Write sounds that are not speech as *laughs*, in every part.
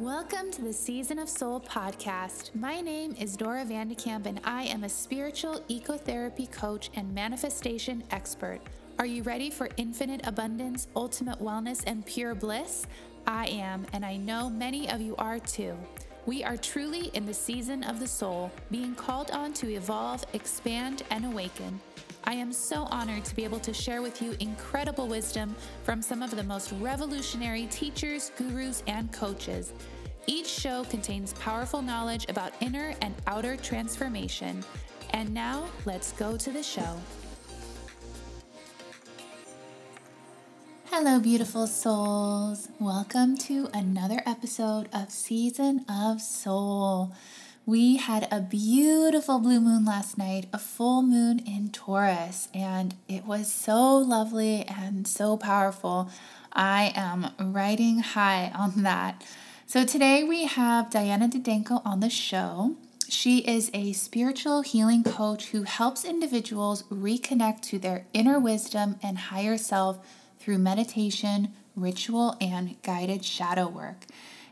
Welcome to the Season of Soul podcast. My name is Dora Vandekamp, and I am a spiritual ecotherapy coach and manifestation expert. Are you ready for infinite abundance, ultimate wellness, and pure bliss? I am, and I know many of you are too. We are truly in the season of the soul, being called on to evolve, expand, and awaken. I am so honored to be able to share with you incredible wisdom from some of the most revolutionary teachers, gurus, and coaches. Each show contains powerful knowledge about inner and outer transformation. And now, let's go to the show. Hello, beautiful souls. Welcome to another episode of Season of Soul. We had a beautiful blue moon last night, a full moon in Taurus, and it was so lovely and so powerful. I am riding high on that. So today we have Diana Didenko on the show. She is a spiritual healing coach who helps individuals reconnect to their inner wisdom and higher self through meditation, ritual, and guided shadow work.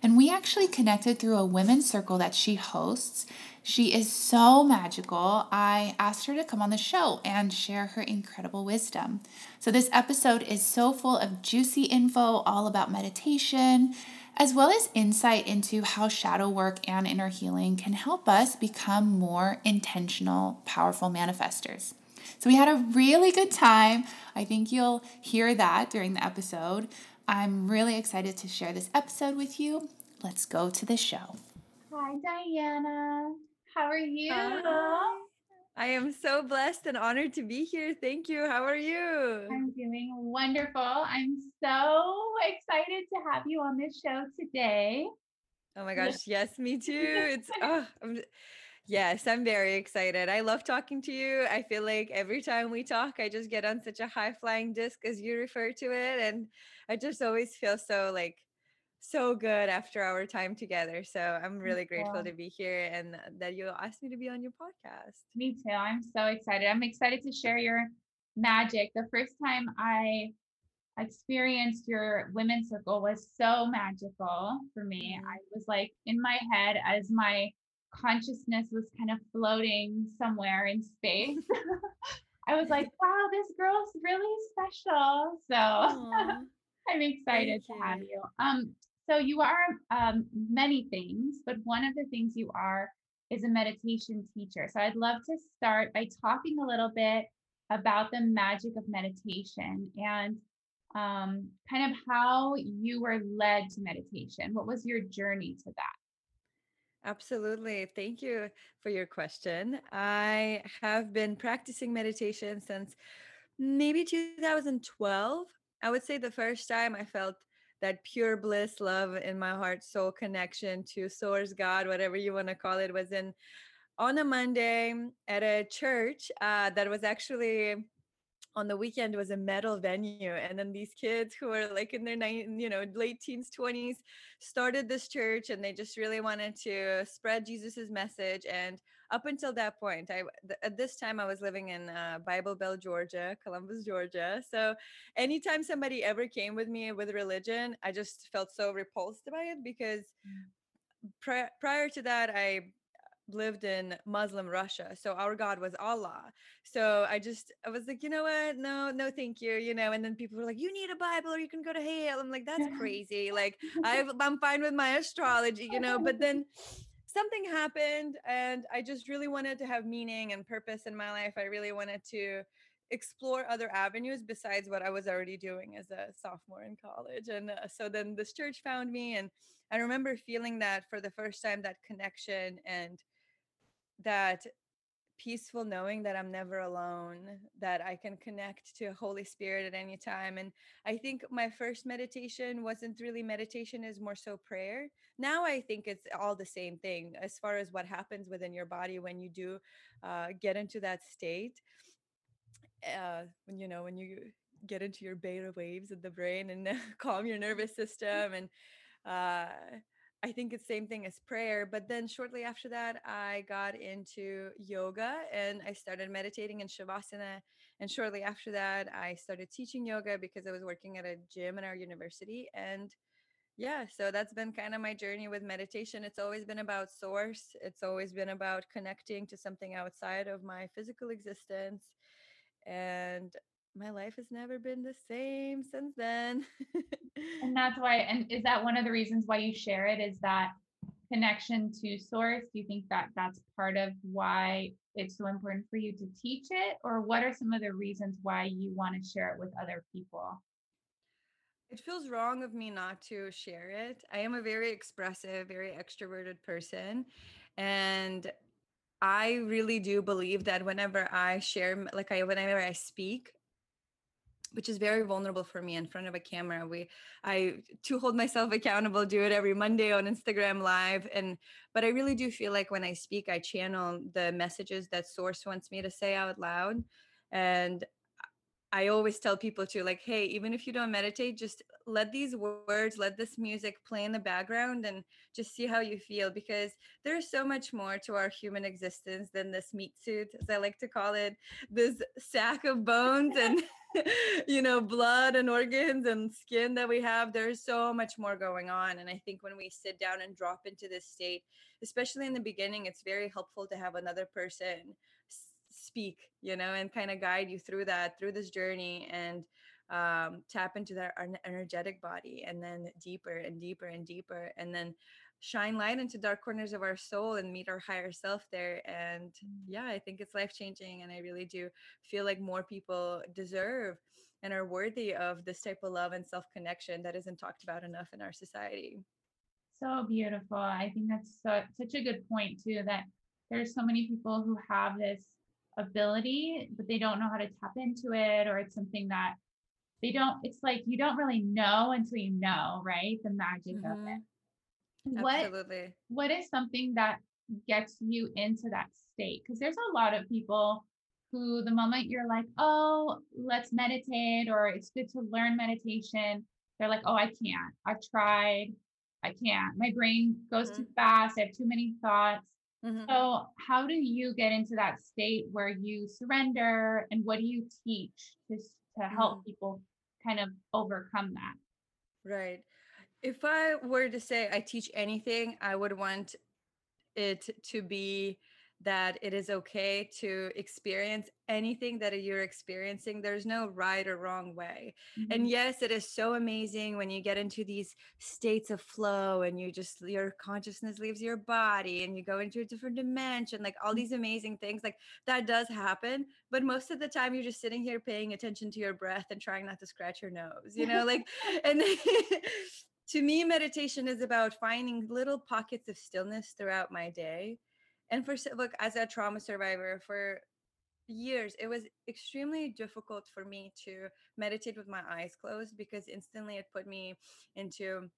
And we actually connected through a women's circle that she hosts. She is so magical. I asked her to come on the show and share her incredible wisdom. So, this episode is so full of juicy info all about meditation, as well as insight into how shadow work and inner healing can help us become more intentional, powerful manifestors. So, we had a really good time. I think you'll hear that during the episode. I'm really excited to share this episode with you. Let's go to the show. Hi, Diana. How are you? Hi. I am so blessed and honored to be here. Thank you. How are you? I'm doing wonderful. I'm so excited to have you on this show today. Oh my gosh, yes, me too. It's oh, *laughs* I'm, yes, I'm very excited. I love talking to you. I feel like every time we talk, I just get on such a high flying disc, as you refer to it, and I just always feel so like so good after our time together. So I'm really grateful to be here and that you asked me to be on your podcast. Me too. I'm so excited. I'm excited to share your magic. The first time I experienced your women's circle was so magical for me. Mm-hmm. I was like in my head as my consciousness was kind of floating somewhere in space. *laughs* I was like, wow, this girl's really special. So *laughs* I'm excited to have you. Um, so you are um, many things, but one of the things you are is a meditation teacher. So I'd love to start by talking a little bit about the magic of meditation and um, kind of how you were led to meditation. What was your journey to that? Absolutely. Thank you for your question. I have been practicing meditation since maybe 2012. I would say the first time I felt that pure bliss, love in my heart, soul connection to source, God, whatever you want to call it, was in on a Monday at a church uh, that was actually on the weekend was a metal venue and then these kids who were like in their nine you know late teens 20s started this church and they just really wanted to spread jesus's message and up until that point i th- at this time i was living in uh, bible belt georgia columbus georgia so anytime somebody ever came with me with religion i just felt so repulsed by it because mm. pri- prior to that i lived in Muslim Russia. So our God was Allah. So I just, I was like, you know what? No, no, thank you. You know, and then people were like, you need a Bible or you can go to hell. I'm like, that's crazy. Like, i I'm fine with my astrology, you know, but then something happened and I just really wanted to have meaning and purpose in my life. I really wanted to explore other avenues besides what I was already doing as a sophomore in college. And uh, so then this church found me and I remember feeling that for the first time that connection and that peaceful knowing that I'm never alone, that I can connect to Holy Spirit at any time. And I think my first meditation wasn't really meditation, is more so prayer. Now I think it's all the same thing as far as what happens within your body when you do uh, get into that state. Uh, when you know when you get into your beta waves of the brain and *laughs* calm your nervous system and uh, I think it's same thing as prayer. But then shortly after that, I got into yoga and I started meditating in Shavasana. And shortly after that, I started teaching yoga because I was working at a gym in our university. And yeah so that's been kind of my journey with meditation it's always been about source it's always been about connecting to something outside of my physical existence and my life has never been the same since then and that's why and is that one of the reasons why you share it is that connection to source do you think that that's part of why it's so important for you to teach it or what are some of the reasons why you want to share it with other people it feels wrong of me not to share it. I am a very expressive, very extroverted person. And I really do believe that whenever I share, like I, whenever I speak, which is very vulnerable for me in front of a camera. We, I, to hold myself accountable, do it every Monday on Instagram Live. And, but I really do feel like when I speak, I channel the messages that Source wants me to say out loud. And I always tell people to like, hey, even if you don't meditate, just let these words, let this music play in the background and just see how you feel because there's so much more to our human existence than this meat suit, as I like to call it, this sack of bones and *laughs* *laughs* you know, blood and organs and skin that we have. There's so much more going on. And I think when we sit down and drop into this state, especially in the beginning, it's very helpful to have another person speak you know and kind of guide you through that through this journey and um, tap into that energetic body and then deeper and deeper and deeper and then shine light into dark corners of our soul and meet our higher self there and mm. yeah i think it's life changing and i really do feel like more people deserve and are worthy of this type of love and self connection that isn't talked about enough in our society so beautiful i think that's so, such a good point too that there's so many people who have this ability, but they don't know how to tap into it, or it's something that they don't, it's like you don't really know until you know, right? The magic mm-hmm. of it. What, Absolutely. What is something that gets you into that state? Because there's a lot of people who, the moment you're like, oh, let's meditate, or it's good to learn meditation, they're like, oh, I can't. I've tried. I can't. My brain goes mm-hmm. too fast. I have too many thoughts. Mm-hmm. So, how do you get into that state where you surrender and what do you teach to, to help mm-hmm. people kind of overcome that? Right. If I were to say I teach anything, I would want it to be that it is okay to experience anything that you're experiencing. There's no right or wrong way. Mm-hmm. And yes, it is so amazing when you get into these states of flow and you just, your consciousness leaves your body and you go into a different dimension, like all mm-hmm. these amazing things. Like that does happen. But most of the time, you're just sitting here paying attention to your breath and trying not to scratch your nose, you know, like, *laughs* and. *laughs* to me meditation is about finding little pockets of stillness throughout my day and for look as a trauma survivor for years it was extremely difficult for me to meditate with my eyes closed because instantly it put me into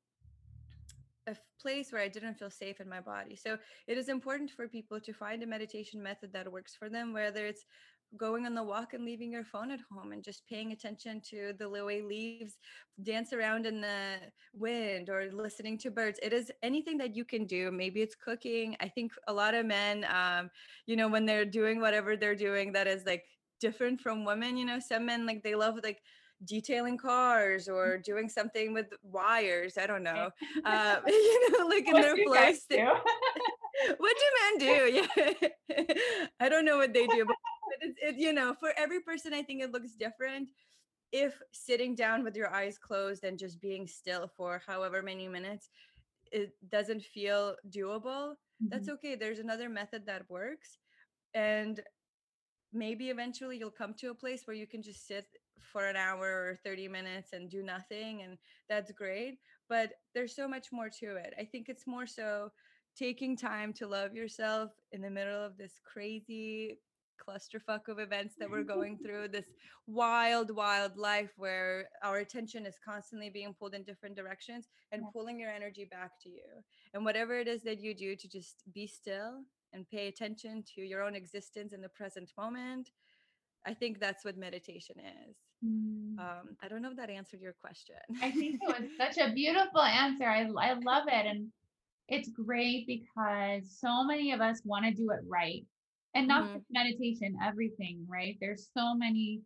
a place where I didn't feel safe in my body. So it is important for people to find a meditation method that works for them, whether it's going on the walk and leaving your phone at home and just paying attention to the way leaves dance around in the wind or listening to birds. It is anything that you can do. Maybe it's cooking. I think a lot of men um, you know when they're doing whatever they're doing that is like different from women you know some men like they love like detailing cars or doing something with wires. I don't know. *laughs* Uh, *laughs* you know like in their flow *laughs* what do men do? Yeah. I don't know what they do but it's it, you know for every person i think it looks different if sitting down with your eyes closed and just being still for however many minutes it doesn't feel doable mm-hmm. that's okay there's another method that works and maybe eventually you'll come to a place where you can just sit for an hour or 30 minutes and do nothing and that's great but there's so much more to it i think it's more so taking time to love yourself in the middle of this crazy clusterfuck of events that we're going *laughs* through this wild wild life where our attention is constantly being pulled in different directions and yeah. pulling your energy back to you and whatever it is that you do to just be still and pay attention to your own existence in the present moment i think that's what meditation is mm. um, i don't know if that answered your question i think it was such a *laughs* beautiful answer I, I love it and it's great because so many of us want to do it right and not mm-hmm. just meditation everything right there's so many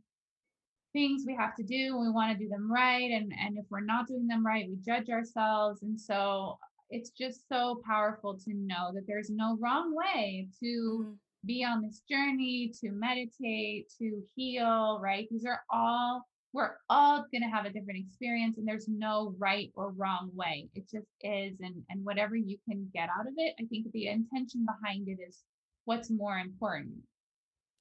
things we have to do we want to do them right and and if we're not doing them right we judge ourselves and so it's just so powerful to know that there's no wrong way to mm-hmm. be on this journey to meditate to heal right these are all we're all going to have a different experience and there's no right or wrong way it just is and and whatever you can get out of it i think the intention behind it is what's more important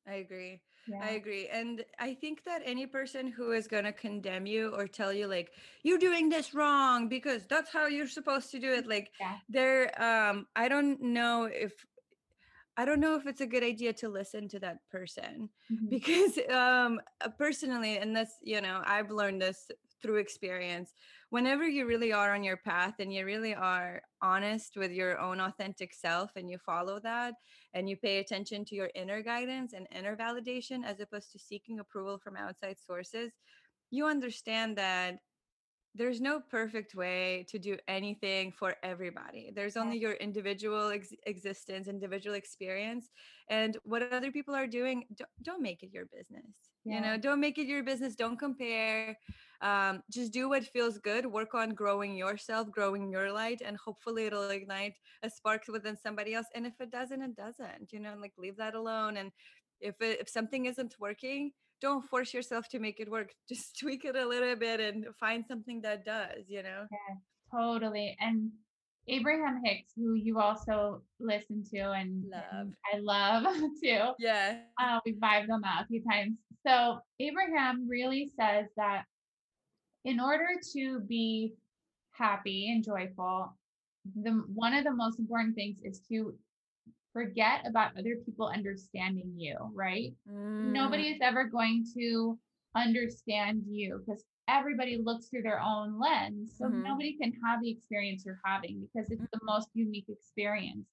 i agree yeah. I agree. And I think that any person who is going to condemn you or tell you like you're doing this wrong because that's how you're supposed to do it like yeah. they're um I don't know if I don't know if it's a good idea to listen to that person mm-hmm. because *laughs* um uh, personally and this you know I've learned this through experience whenever you really are on your path and you really are honest with your own authentic self and you follow that and you pay attention to your inner guidance and inner validation as opposed to seeking approval from outside sources you understand that there's no perfect way to do anything for everybody. There's only your individual ex- existence, individual experience, and what other people are doing. Don't, don't make it your business. Yeah. You know, don't make it your business. Don't compare. Um, just do what feels good. Work on growing yourself, growing your light, and hopefully it'll ignite a spark within somebody else. And if it doesn't, it doesn't. You know, like leave that alone. And if it, if something isn't working, don't force yourself to make it work *laughs* just tweak it a little bit and find something that does you know yeah totally and abraham hicks who you also listen to and, love. i love *laughs* too yeah uh, we vibed on that a few times so abraham really says that in order to be happy and joyful the one of the most important things is to forget about other people understanding you, right? Mm. Nobody is ever going to understand you because everybody looks through their own lens. So mm-hmm. nobody can have the experience you're having because it's the mm-hmm. most unique experience.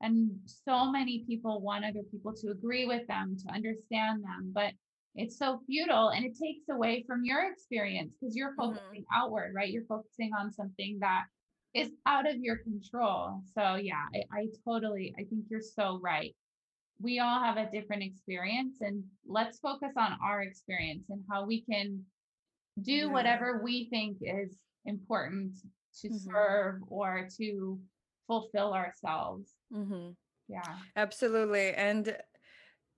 And so many people want other people to agree with them, to understand them, but it's so futile and it takes away from your experience because you're mm-hmm. focusing mm-hmm. outward, right? You're focusing on something that is out of your control. So yeah, I, I totally I think you're so right. We all have a different experience and let's focus on our experience and how we can do yeah. whatever we think is important to mm-hmm. serve or to fulfill ourselves. Mm-hmm. Yeah. Absolutely. And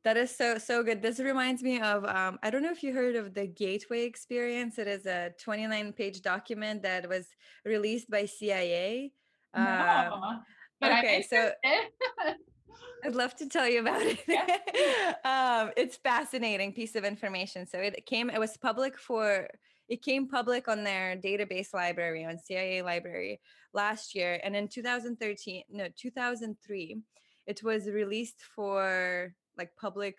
that is so so good. This reminds me of um, I don't know if you heard of the Gateway Experience. It is a 29 page document that was released by CIA. No, um, okay, so *laughs* I'd love to tell you about it. *laughs* *laughs* um, it's fascinating piece of information. So it came. It was public for. It came public on their database library on CIA library last year, and in 2013, no, 2003, it was released for like public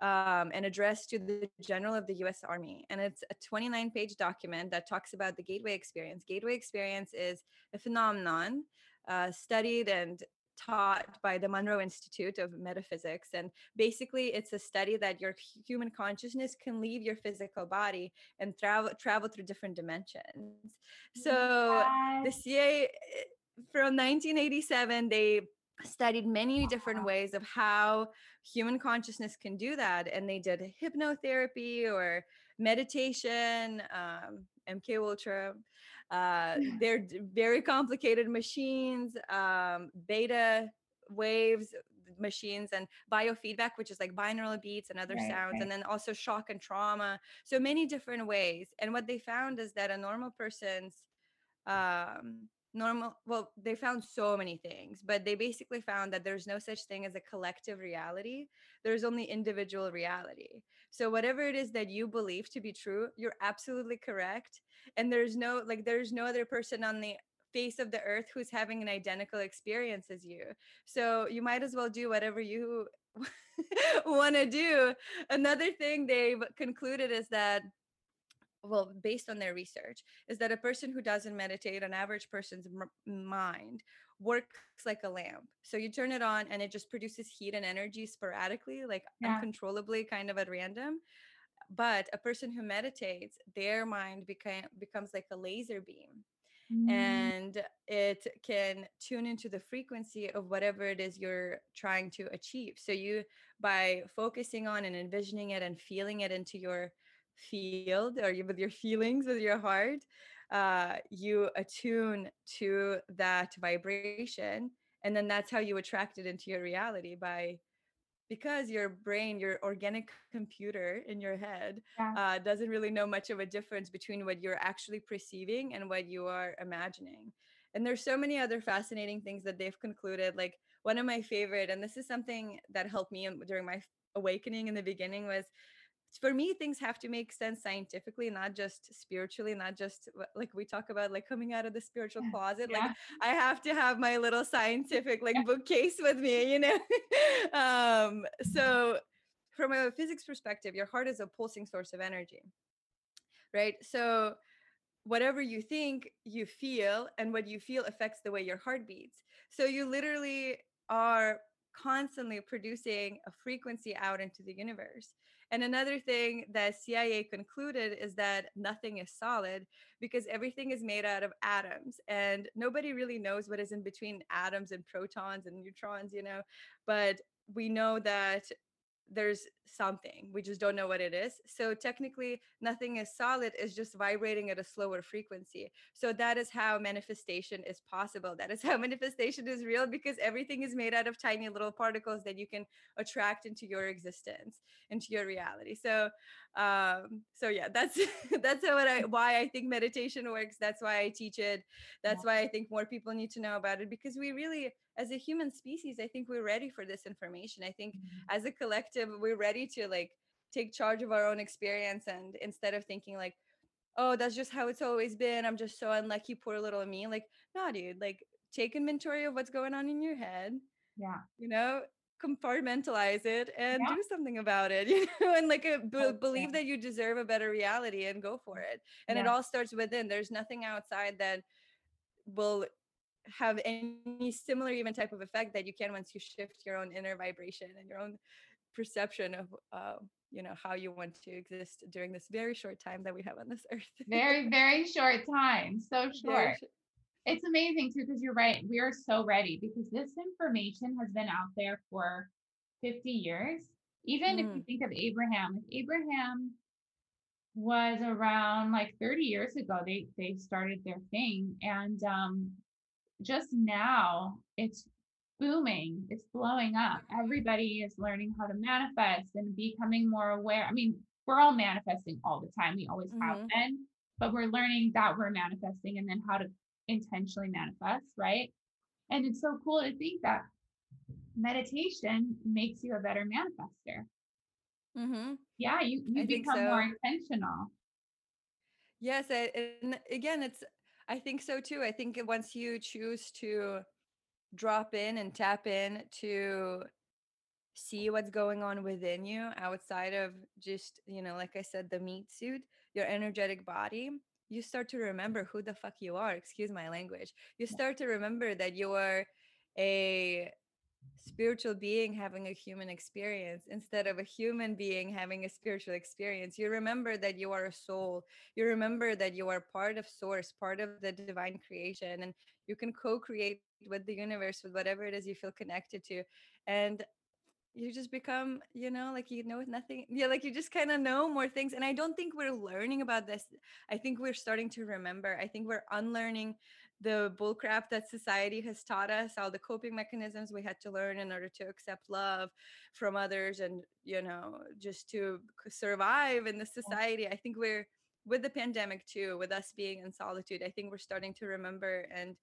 um, and addressed to the general of the US Army. And it's a 29 page document that talks about the Gateway Experience. Gateway Experience is a phenomenon uh, studied and taught by the Monroe Institute of Metaphysics. And basically, it's a study that your human consciousness can leave your physical body and travel travel through different dimensions. So yes. the eh, from 1987, they studied many different ways of how human consciousness can do that and they did hypnotherapy or meditation um, mk ultra uh, they're very complicated machines um, beta waves machines and biofeedback which is like binaural beats and other right, sounds right. and then also shock and trauma so many different ways and what they found is that a normal person's um, normal well they found so many things but they basically found that there's no such thing as a collective reality there's only individual reality. So whatever it is that you believe to be true you're absolutely correct and there's no like there's no other person on the face of the earth who's having an identical experience as you. So you might as well do whatever you *laughs* want to do. Another thing they've concluded is that well based on their research is that a person who doesn't meditate an average person's m- mind works like a lamp so you turn it on and it just produces heat and energy sporadically like yeah. uncontrollably kind of at random but a person who meditates their mind became becomes like a laser beam mm. and it can tune into the frequency of whatever it is you're trying to achieve so you by focusing on and envisioning it and feeling it into your field or with your feelings with your heart uh, you attune to that vibration and then that's how you attract it into your reality by because your brain your organic computer in your head Yeah. uh, doesn't really know much of a difference between what you're actually perceiving and what you are imagining and there's so many other fascinating things that they've concluded like one of my favorite and this is something that helped me during my awakening in the beginning was for me things have to make sense scientifically not just spiritually not just like we talk about like coming out of the spiritual closet like i have to have my little scientific like bookcase with me you know? *laughs* Um so from a physics perspective your heart is a pulsing source of energy right? So whatever you think you feel and what you feel affects the way your heart beats. So you literally are constantly producing a frequency out into the universe. And another thing that cia concluded is that nothing is solid because everything is made out of atoms and nobody really knows what is in between atoms and protons and neutrons you know? But we know that there's something we just don't know what it is. So technically nothing is solid is just vibrating at a slower frequency. So that is how manifestation is possible that is how *laughs* manifestation is real because everything is made out of tiny little particles that you can attract into your existence into your reality. So um so yeah that's *laughs* that's what i why i think meditation works that's why i teach it that's why i think more people need to know about it because we really as a human species i think we're ready for this information. I think mm-hmm. as a collective we're ready to like take charge of our own experience and instead of thinking like oh that's just how it's always been. I'm just so unlucky poor little me. Like no dude. Like take inventory of what's going on in your head Yeah. you know compartmentalize it and Yeah. do something about it *laughs* you know and like a, b- Oh, believe yeah. that you deserve a better reality and go for it. And it all starts within. There's nothing outside that will have any similar even type of effect that you can once you shift your own inner vibration and your own perception of uh, you know how you want to exist during this very short time that we have on this *laughs* earth Very, very short time. So short. short. It's amazing too, because you're right. We are so ready because this information has been out there for 50 years. Even if you Mm. think of Abraham, if Abraham was around like 30 years ago, they they started their thing. And um just now it's booming, it's blowing up. Everybody is learning how to manifest and becoming more aware. I mean, we're all manifesting all the time. We always have Mhm. been, but we're learning that we're manifesting and then how to intentionally manifest, right? And it's so cool to think that meditation makes you a better manifester. Mm-hmm. Yeah, you you I become more intentional. Yes, and again, it's. I think so too. I think once you choose to drop in and tap in to see what's going on within you outside of just you know like i said the meat suit your energetic body you start to remember who the fuck you are excuse my language you start to remember that you are a spiritual being having a human experience instead of a human being having a spiritual experience. You remember that you are a soul. You remember that you are part of source part of the divine creation and you can co-create with the universe with whatever it is you feel connected to. And you just become you know like you know nothing yeah like you just kind of know more things. And i don't think we're learning about this. I think we're starting to remember. I think we're unlearning the bullcrap that society has taught us all the coping mechanisms we had to learn in order to accept love from others and you know just to survive in the society. I think we're with the pandemic too with us being in solitude i think we're starting to remember and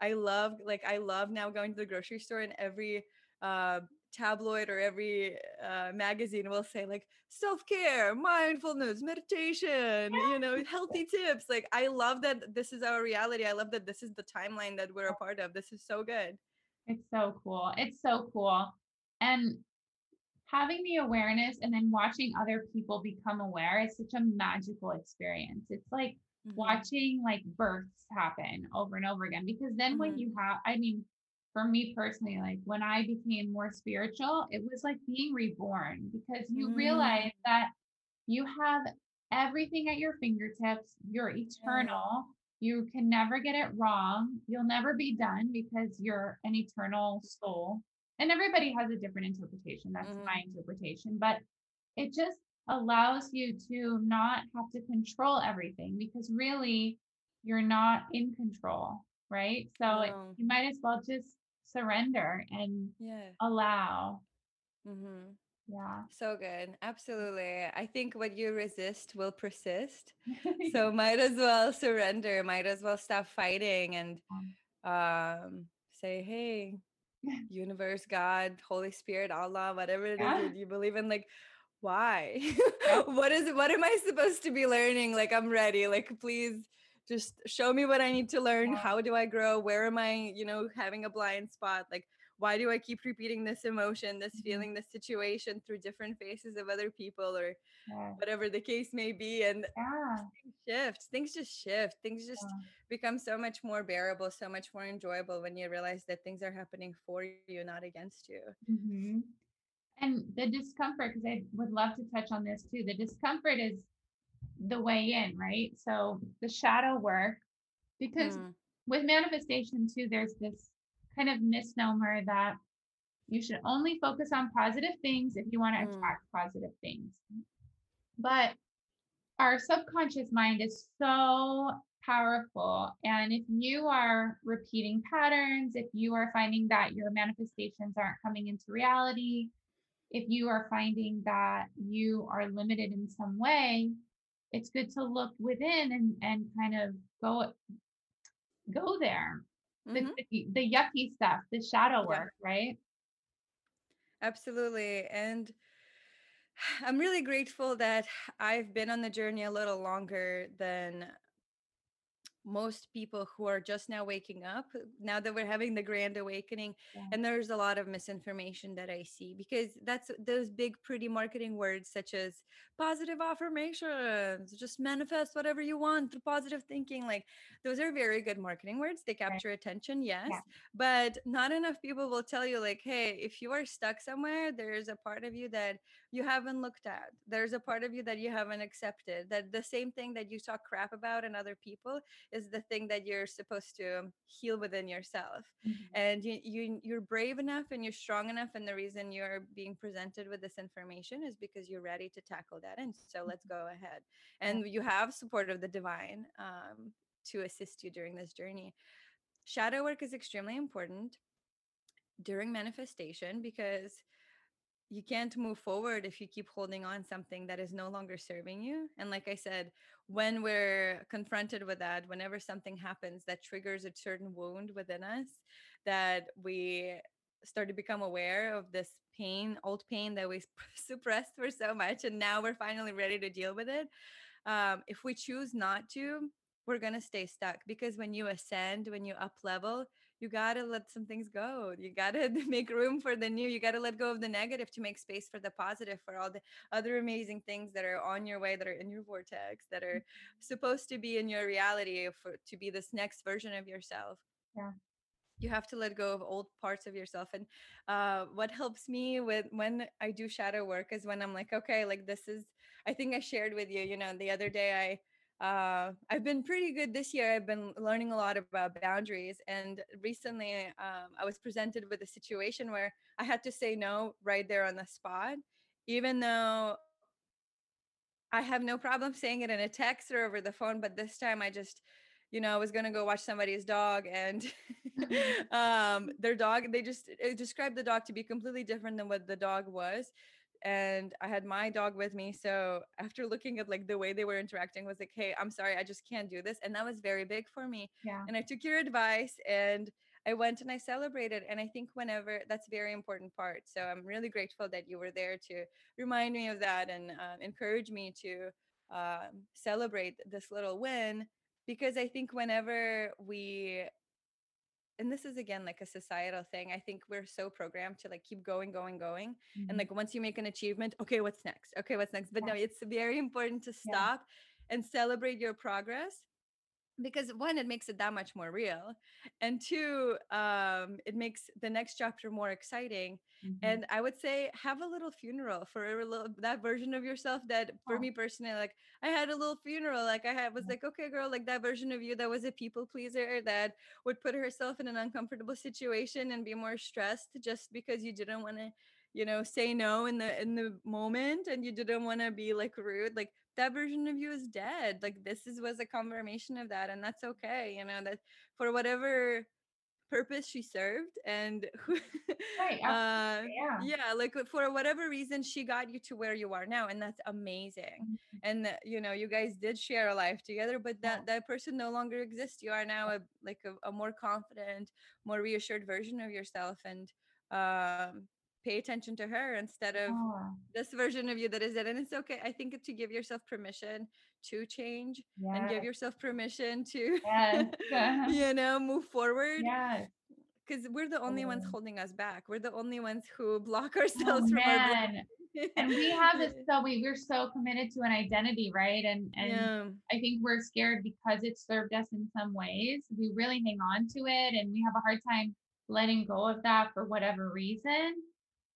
i love like i love now going to the grocery store and every uh tabloid or every uh, magazine will say like self-care mindfulness meditation you know *laughs* healthy tips like i love that this is our reality i love that this is the timeline that we're a part of this is so good It's so cool. It's so cool. And having the awareness and then watching other people become aware is such a magical experience. It's like Mhm. watching like births happen over and over again because then when Mhm. you have I mean for me personally like when I became more spiritual it was like being reborn because you Mm. realize that you have everything at your fingertips you're eternal you can never get it wrong you'll never be done because you're an eternal soul and everybody has a different interpretation that's Mhm. my interpretation but it just allows you to not have to control everything because really you're not in control, right? So it, you might as well just surrender and Yeah. allow. Mm-hmm. Yeah. So good. Absolutely. I think what you resist will persist. *laughs* So might as well surrender, might as well stop fighting and Um, say, hey, *laughs* universe, God, Holy Spirit, Allah, whatever it is yeah. that you believe in, like, why? *laughs* What is what am I supposed to be learning? Like, I'm ready. Like, please just show me what I need to learn. How do I grow? Where am I, you know, having a blind spot? Like, why do I keep repeating this emotion, this Mhm. feeling, this situation through different faces of other people or Yeah. whatever the case may be? And Yeah. things shift. Things just shift. Things just Yeah. become so much more bearable, so much more enjoyable when you realize that things are happening for you, not against you. hmm And the discomfort, because I would love to touch on this too. The discomfort is the way in, right? So the shadow work, because Mm, with manifestation too, there's this kind of misnomer that you should only focus on positive things if you want to mm, attract positive things. But our subconscious mind is so powerful. And if you are repeating patterns, if you are finding that your manifestations aren't coming into reality, if you are finding that you are limited in some way, it's good to look within and, and kind of go go there. The, mhm. the, the yucky stuff, the shadow Yeah, work, right? absolutely. And *sighs* I'm really grateful that I've been on the journey a little longer than most people who are just now waking up now that we're having the grand awakening Yeah. and there's a lot of misinformation that i see because that's those big pretty marketing words such as positive affirmations just manifest whatever you want through positive thinking like those are very good marketing words they Right. capture attention yes Yeah. but not enough people will tell you like hey if you are stuck somewhere there's a part of you that you haven't looked at. There's a part of you that you haven't accepted that the same thing that you talk crap about in other people is the thing that you're supposed to heal within yourself. Mhm. and you, you you're brave enough and you're strong enough and the reason you're being presented with this information is because you're ready to tackle that and so let's go ahead. And you have support of the divine um, to assist you during this journey. Shadow work is extremely important during manifestation because you can't move forward if you keep holding on something that is no longer serving you and like i said when we're confronted with that whenever something happens that triggers a certain wound within us that we start to become aware of this pain old pain that we *laughs* suppressed for so much and now we're finally ready to deal with it um, if we choose not to we're going to stay stuck because when you ascend when you up level you got to let some things go. You got to *laughs* make room for the new. You got to let go of the negative to make space for the positive for all the other amazing things that are on your way that are in your vortex that are supposed to be in your reality for to be this next version of yourself. Yeah. you have to let go of old parts of yourself. And uh, what helps me with when i do shadow work is when i'm like okay like this is i think i shared with you you know the other day i uh, I've been pretty good this year. I've been learning a lot about boundaries. And recently, um, I was presented with a situation where I had to say no right there on the spot, even though I have no problem saying it in a text or over the phone, but this time I just, you know, I was gonna go watch somebody's dog and *laughs* *laughs* um their dog, they just described the dog to be completely different than what the dog was. And I had my dog with me. So after looking at like the way they were interacting, was like, hey, I'm sorry, I just can't do this. And that was very big for me. Yeah. And I took your advice and I went and I celebrated. And I think whenever that's a very important part. So I'm really grateful that you were there to remind me of that and uh, encourage me to um, celebrate this little win because I think whenever we and this is again like a societal thing i think we're so programmed to like keep going going going and Mhm. like once you make an achievement okay what's next okay what's next but Yeah. no it's very important to Yeah. stop and celebrate your progress because one it makes it that much more real and two um it makes the next chapter more exciting Mhm. and i would say have a little funeral for a little that version of yourself that for Oh, me personally like i had a little funeral like i had was like okay girl like that version of you that was a people pleaser that would put herself in an uncomfortable situation and be more stressed just because you didn't want to you know say no in the in the moment and you didn't want to be like rude like that version of you is dead like this is was a confirmation of that and that's okay you know that for whatever purpose she served and right, *laughs* uh yeah. yeah like for whatever reason she got you to where you are now and that's amazing mm-hmm. and you know you guys did share a life together but that yeah. that person no longer exists you are now a like a, a more confident more reassured version of yourself and um pay attention to her instead of oh. this version of you that is it and it's okay i think to give yourself permission to change yes. and give yourself permission to yes. *laughs* *laughs* you know move forward. Yes. Because we're the only ones holding us back. We're the only ones who block *laughs* oh, ourselves oh, from our and we have this so we we're so committed to an identity right? And and yeah. i think we're scared because it served us in some ways. We really hang on to it and we have a hard time letting go of that for whatever reason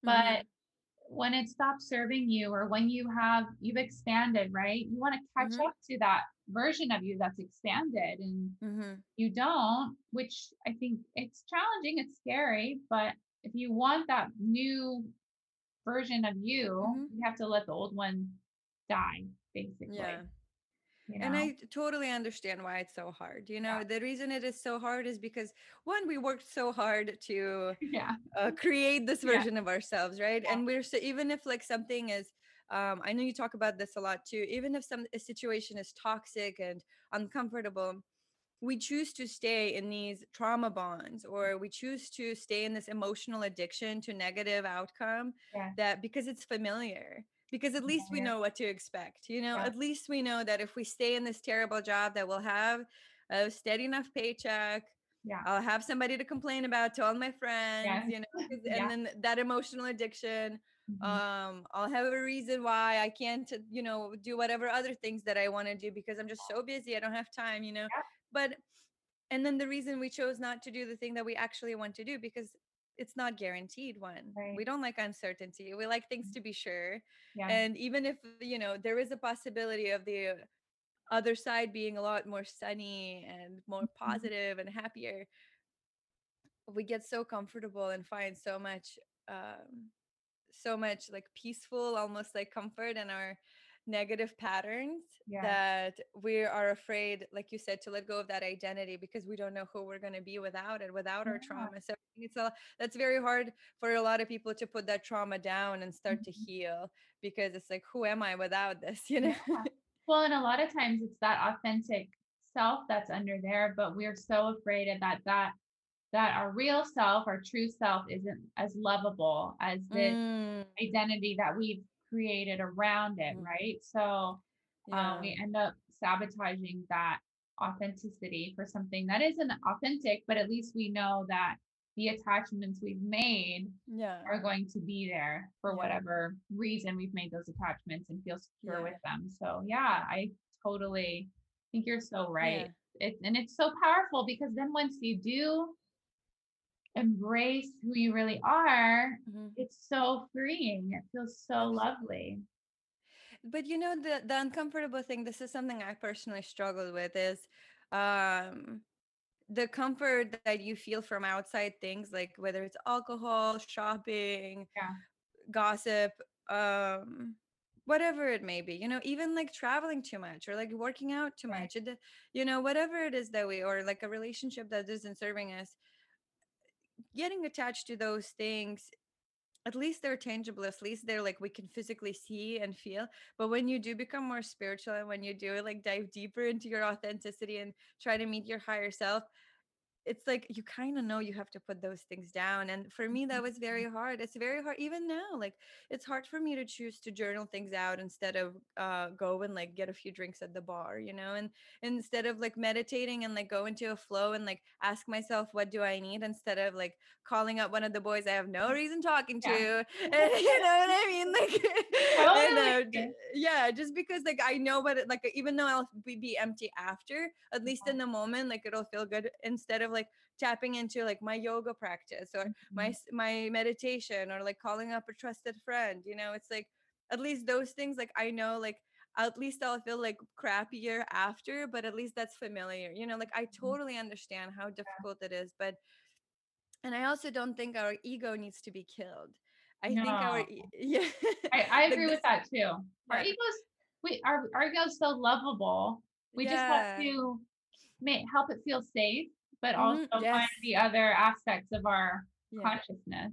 but mm-hmm. when it stops serving you or when you have you've expanded right you want to catch mm-hmm. up to that version of you that's expanded and mm-hmm. you don't which i think it's challenging it's scary but if you want that new version of you mm-hmm. you have to let the old one die basically yeah you know? And I totally understand why it's so hard. You know, yeah. the reason it is so hard is because one, we worked so hard to *laughs* yeah. uh, create this version yeah. of ourselves, right? Yeah. And we're so even if like something is, um, I know you talk about this a lot too. Even if some a situation is toxic and uncomfortable, we choose to stay in these trauma bonds or we choose to stay in this emotional addiction to negative outcome that because it's familiar because at least we know what to expect you know yeah. at least we know that if we stay in this terrible job that we'll have a steady enough paycheck yeah i'll have somebody to complain about to all my friends yeah. you know *laughs* and yeah. then that emotional addiction mm-hmm. um i'll have a reason why i can't you know do whatever other things that i want to do because i'm just so busy i don't have time you know but and then the reason we chose not to do the thing that we actually want to do because it's not guaranteed one right. we don't like uncertainty we like things mm-hmm. to be sure yeah. and even if you know there is a possibility of the other side being a lot more sunny and more mm-hmm. positive and happier we get so comfortable and find so much um so much like peaceful almost like comfort in our negative patterns yeah. that we are afraid like you said to let go of that identity because we don't know who we're going to be without it without yeah. our trauma so it's a that's very hard for a lot of people to put that trauma down and start mm-hmm. to heal because it's like who am i without this *laughs* you know yeah. well and a lot of times it's that authentic self that's under there but we're so afraid of that that that our real self our true self isn't as lovable as this mm. identity that we've created around it, mm-hmm. right? So yeah. um, we end up sabotaging that authenticity for something that isn't authentic, but at least we know that the attachments we've made yeah. are going to be there for yeah. whatever reason we've made those attachments and feel secure yeah. with them. So yeah, I totally think you're so right. It, and it's so powerful because then once you do embrace who you really are, mm-hmm. it's so freeing. It feels so lovely. But you know the the uncomfortable thing, this is something I personally struggle with is um the comfort that you feel from outside things like whether it's alcohol, shopping, yeah. gossip, um whatever it may be you know even like traveling too much or like working out too right. much it, you know whatever it is that we or like a relationship that isn't serving us getting attached to those things at least they're tangible at least they're like we can physically see and feel but when you do become more spiritual and when you do like dive deeper into your authenticity and try to meet your higher self it's like you kind of know you have to put those things down and for me that was very mm-hmm. hard it's very hard even now like it's hard for me to choose to journal things out instead of uh go and like get a few drinks at the bar you know and instead of like meditating and like go into a flow and like ask myself what do i need instead of like calling up one of the boys i have no reason talking to yeah. *laughs* and, you know what i mean *laughs* like and, uh, yeah just because like i know what it like even though i'll be, be empty after at least in the moment like it'll feel good instead of like tapping into like my yoga practice or my mm-hmm. my meditation or like calling up a trusted friend you know it's like at least those things like i know like at least I'll feel like crappier after, but at least that's familiar. You know, like I mm-hmm. totally understand how difficult it is, but and I also don't think our ego needs to be killed. I think our *laughs* yeah. I, I agree with that too. Our yeah. egos, we our our ego's so lovable. We just Yeah. have to make help it feel safe, but Mhm, also find yes. the other aspects of our Yeah. consciousness.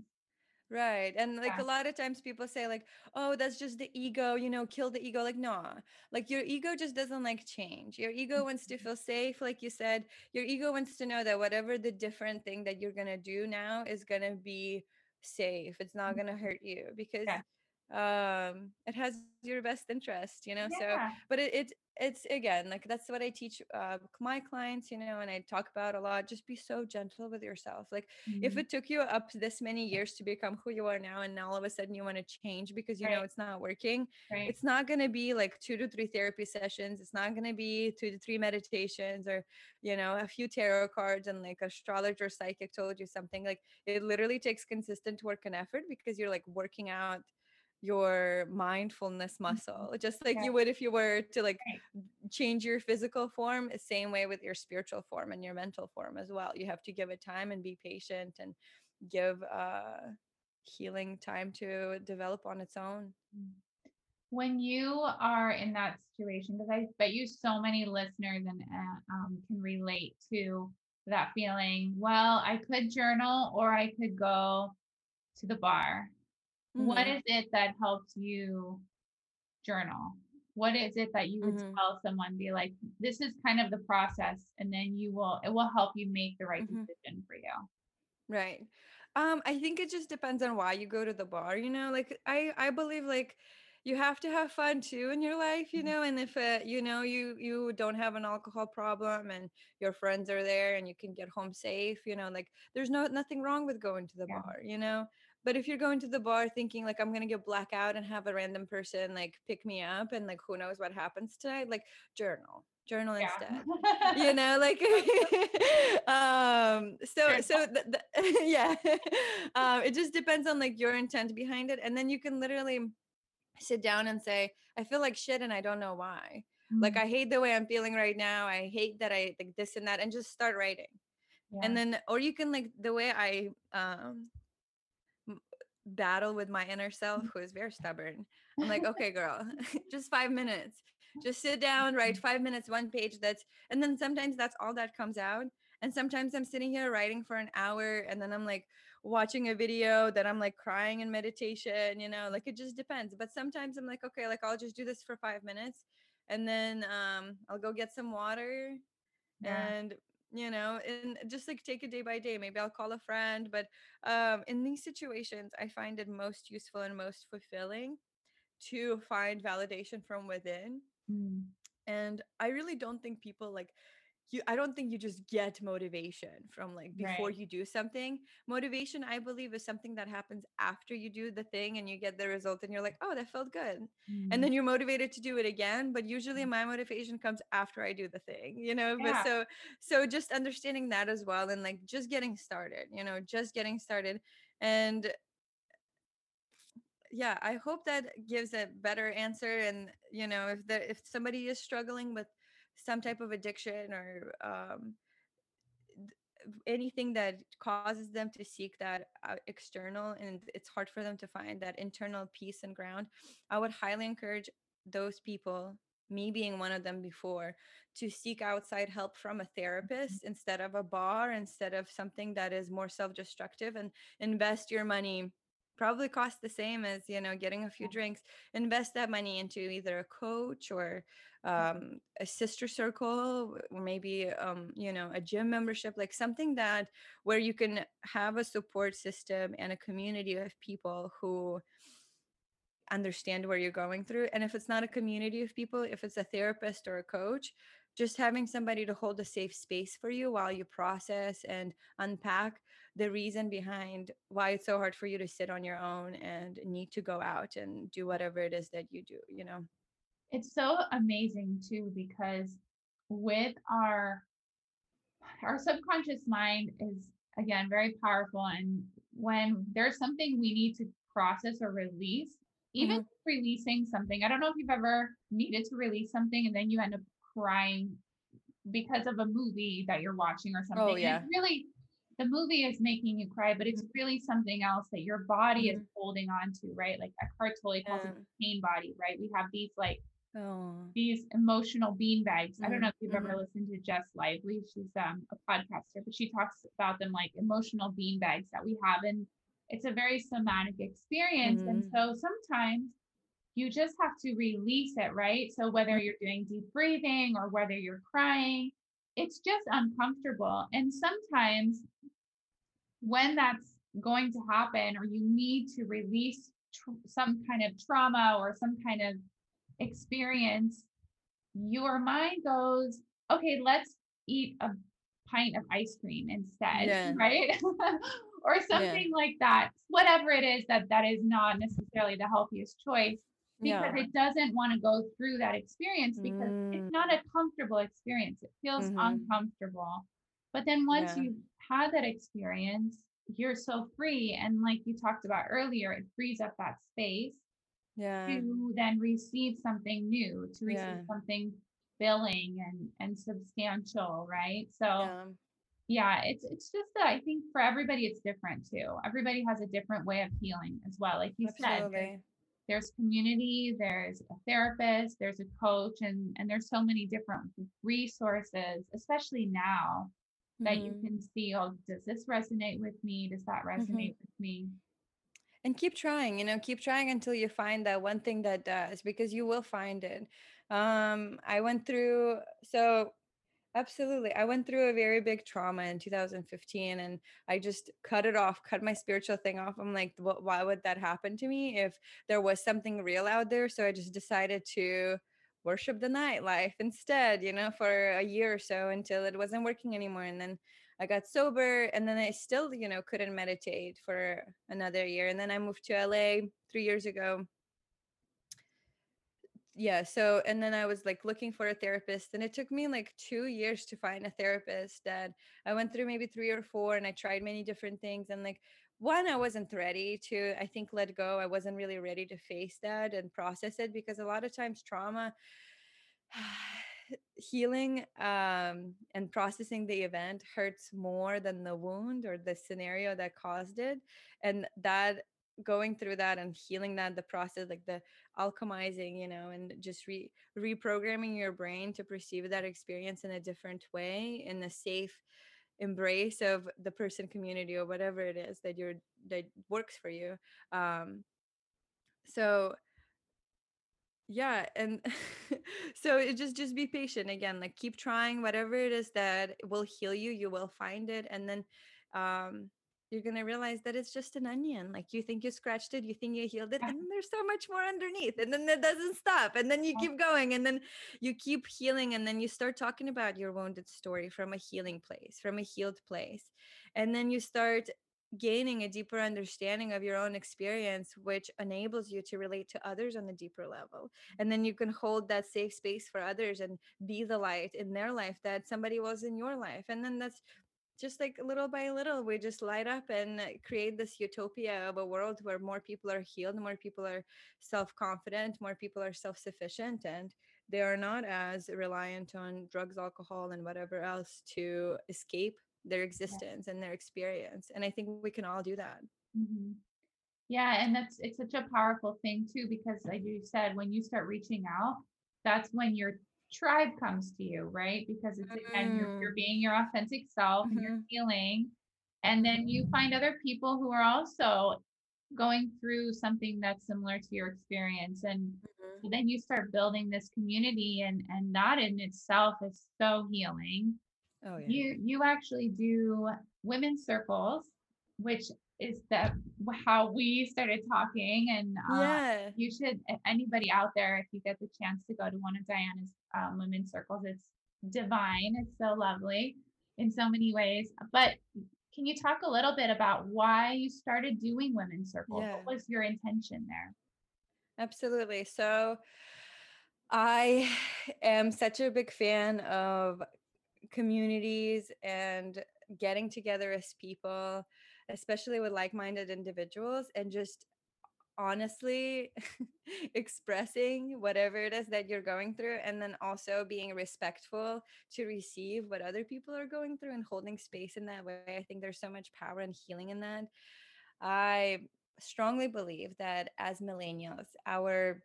Right. And like Yeah. a lot of times people say like, "Oh, that's just the ego, you know, kill the ego." Like, no. Like your ego just doesn't like change. Your ego wants to feel safe, like you said. Your ego wants to know that whatever the different thing that you're going to do now is going to be safe. It's not going to hurt you because Yeah. Um it has your best interest, you know. So but it, it it's again like that's what i teach uh, my clients you know and i talk about a lot just be so gentle with yourself like if Mhm. it took you up this many years to become who you are now and now all of a sudden you want to change because you know it's not working right. it's not going to be like two to three therapy sessions it's not going to be two to three meditations or you know a few tarot cards and like astrologer psychic told you something like it literally takes consistent work and effort because you're like working out your mindfulness muscle just like Yeah. you would if you were to like change your physical form the same way with your spiritual form and your mental form as well you have to give it time and be patient and give uh healing time to develop on its own when you are in that situation, because I bet you so many listeners and uh, um, can relate to that feeling. Well, I could journal or I could go to the bar. What Mhm. is it that helps you journal? What is it that you would Mhm. tell someone? Be like, this is kind of the process, and then you will. It will help you make the right Mhm. decision for you. Right. Um, I think it just depends on why you go to the bar, you know, like I I believe like you have to have fun too in your life, you Mhm. know, and if uh, you know you you don't have an alcohol problem and your friends are there and you can get home safe, you know, like there's no nothing wrong with going to the Yeah. bar, you know. But if you're going to the bar thinking like I'm going to get blackout and have a random person like pick me up and like who knows what happens tonight, like journal. Journal Yeah. instead you *laughs* know like *laughs* um so so th- th- *laughs* yeah um it just depends on like your intent behind it and then you can literally sit down and say i feel like shit and i don't know why like Mm, i hate the way i'm feeling right now i hate that i like this and that and just start writing and then or you can like the way i um battle with my inner self who is very stubborn. I'm like okay girl *laughs* *laughs* just five minutes. Just sit down write five minutes one page that's and then sometimes that's all that comes out and sometimes i'm sitting here writing for an hour and then i'm like watching a video that i'm like crying in meditation you know like it just depends but sometimes i'm like okay like i'll just do this for five minutes and then um i'll go get some water yeah. and you know and just like take it day by day maybe i'll call a friend but um in these situations i find it most useful and most fulfilling to find validation from within. Mm, and i really don't think people like you i don't think you just get motivation from like before Right. you do something. Motivation i believe is something that happens after you do the thing and you get the result and you're like oh that felt good. Mm, and then you're motivated to do it again but usually my motivation comes after i do the thing you know? But so so just understanding that as well and like just getting started you know just getting started. And yeah i hope that gives a better answer and you know if the if somebody is struggling with some type of addiction or um anything that causes them to seek that uh, external and it's hard for them to find that internal peace and ground i would highly encourage those people me being one of them before to seek outside help from a therapist instead of a bar instead of something that is more self-destructive and invest your money probably cost the same as you know getting a few drinks invest that money into either a coach or um, a sister circle or maybe um, you know a gym membership like something that where you can have a support system and a community of people who understand where you're going through and if it's not a community of people if it's a therapist or a coach just having somebody to hold a safe space for you while you process and unpack the reason behind why it's so hard for you to sit on your own and need to go out and do whatever it is that you do you know It's so amazing too because with our our subconscious mind is again very powerful and when there's something we need to process or release even Mhm. releasing something i don't know if you've ever needed to release something and then you end up crying because of a movie that you're watching or something Oh, yeah. it's really the movie is making you cry, but it's Mm-hmm. really something else that your body is Mhm. holding on to, right? Like Eckhart Tolle calls it Yeah. the pain body, right? We have these like Oh. these emotional bean bags. I don't know if you've ever mhm. listened to Jess Lively. She's um, a podcaster, but she talks about them like emotional bean bags that we have. And it's a very somatic experience. And so sometimes you just have to release it, right? So whether you're doing deep breathing or whether you're crying, it's just uncomfortable. And sometimes when that's going to happen or you need to release tr- some kind of trauma or some kind of experience, your mind goes, okay, let's eat a pint of ice cream instead, *laughs* Yeah. right? *laughs* or something like that. Whatever it is that that is not necessarily the healthiest choice because Yeah. it doesn't want to go through that experience because Mm. it's not a comfortable experience. It feels Mhm. uncomfortable. But then once Yeah. you've had that experience, you're so free. And like you talked about earlier, it frees up that space Yeah. to then receive something new, to receive Yeah. something filling and and substantial, right? So Yeah. yeah, it's it's just that I think for everybody it's different too. Everybody has a different way of healing as well. Like you said, there's, community, there's a therapist, there's a coach, and and there's so many different resources, especially now that you Mhm. can see, oh, does this resonate with me? Does that Mm-hmm. resonate with me? and keep trying you know keep trying until you find that one thing that does because you will find it um i went through so absolutely i went through a very big trauma in 2015 and i just cut it off cut my spiritual thing off i'm like why would that happen to me if there was something real out there so i just decided to worship the nightlife instead you know for a year or so until it wasn't working anymore and then I got sober and then I still, you know, couldn't meditate for another year. And then I moved to LA three years ago. Yeah. So, and then I was like looking for a therapist, and it took me like two years to find a therapist that I went through maybe three or four, and I tried many different things. And like, one, I wasn't ready to, I think, let go. I wasn't really ready to face that and process it because a lot of times trauma *sighs* healing um, and processing the event hurts more than the wound or the scenario that caused it and that going through that and healing that the process like the alchemizing you know and just re reprogramming your brain to perceive that experience in a different way in a safe embrace of the person community or whatever it is that you're that works for you um so yeah and *laughs* so it just just be patient again like keep trying whatever it is that will heal you you will find it and then um you're gonna realize that it's just an onion like you think you scratched it you think you healed it and then there's so much more underneath and then it doesn't stop and then you keep going and then you keep healing and then you start talking about your wounded story from a healing place from a healed place and then you start gaining a deeper understanding of your own experience which enables you to relate to others on a deeper level and then you can hold that safe space for others and be the light in their life that somebody was in your life and then that's just like little by little we just light up and create this utopia of a world where more people are healed more people are self-confident more people are self-sufficient and they are not as reliant on drugs alcohol and whatever else to escape their existence and their experience and i think we can all do that Mhm. Yeah, and that's it's such a powerful thing too, because like you said, when you start reaching out, that's when your tribe comes to you, right? Because it's again, you're, you're mm. being your authentic self and you're mm-hmm. healing. And then you find other people who are also going through something that's similar to your experience. And so then you start building this community and and that in itself is so healing oh yeah you you actually do women's circles which is that how we started talking and uh, yeah you should anybody out there if you get the chance to go to one of diana's um, women's circles it's divine it's so lovely in so many ways but can you talk a little bit about why you started doing women's circles Yeah. what was your intention there Absolutely. So I am such a big fan of communities and getting together as people, especially with like minded individuals, and just honestly *laughs* expressing whatever it is that you're going through and then also being respectful to receive what other people are going through and holding space in that way. I think there's so much power and healing in that. I strongly believe that as millennials our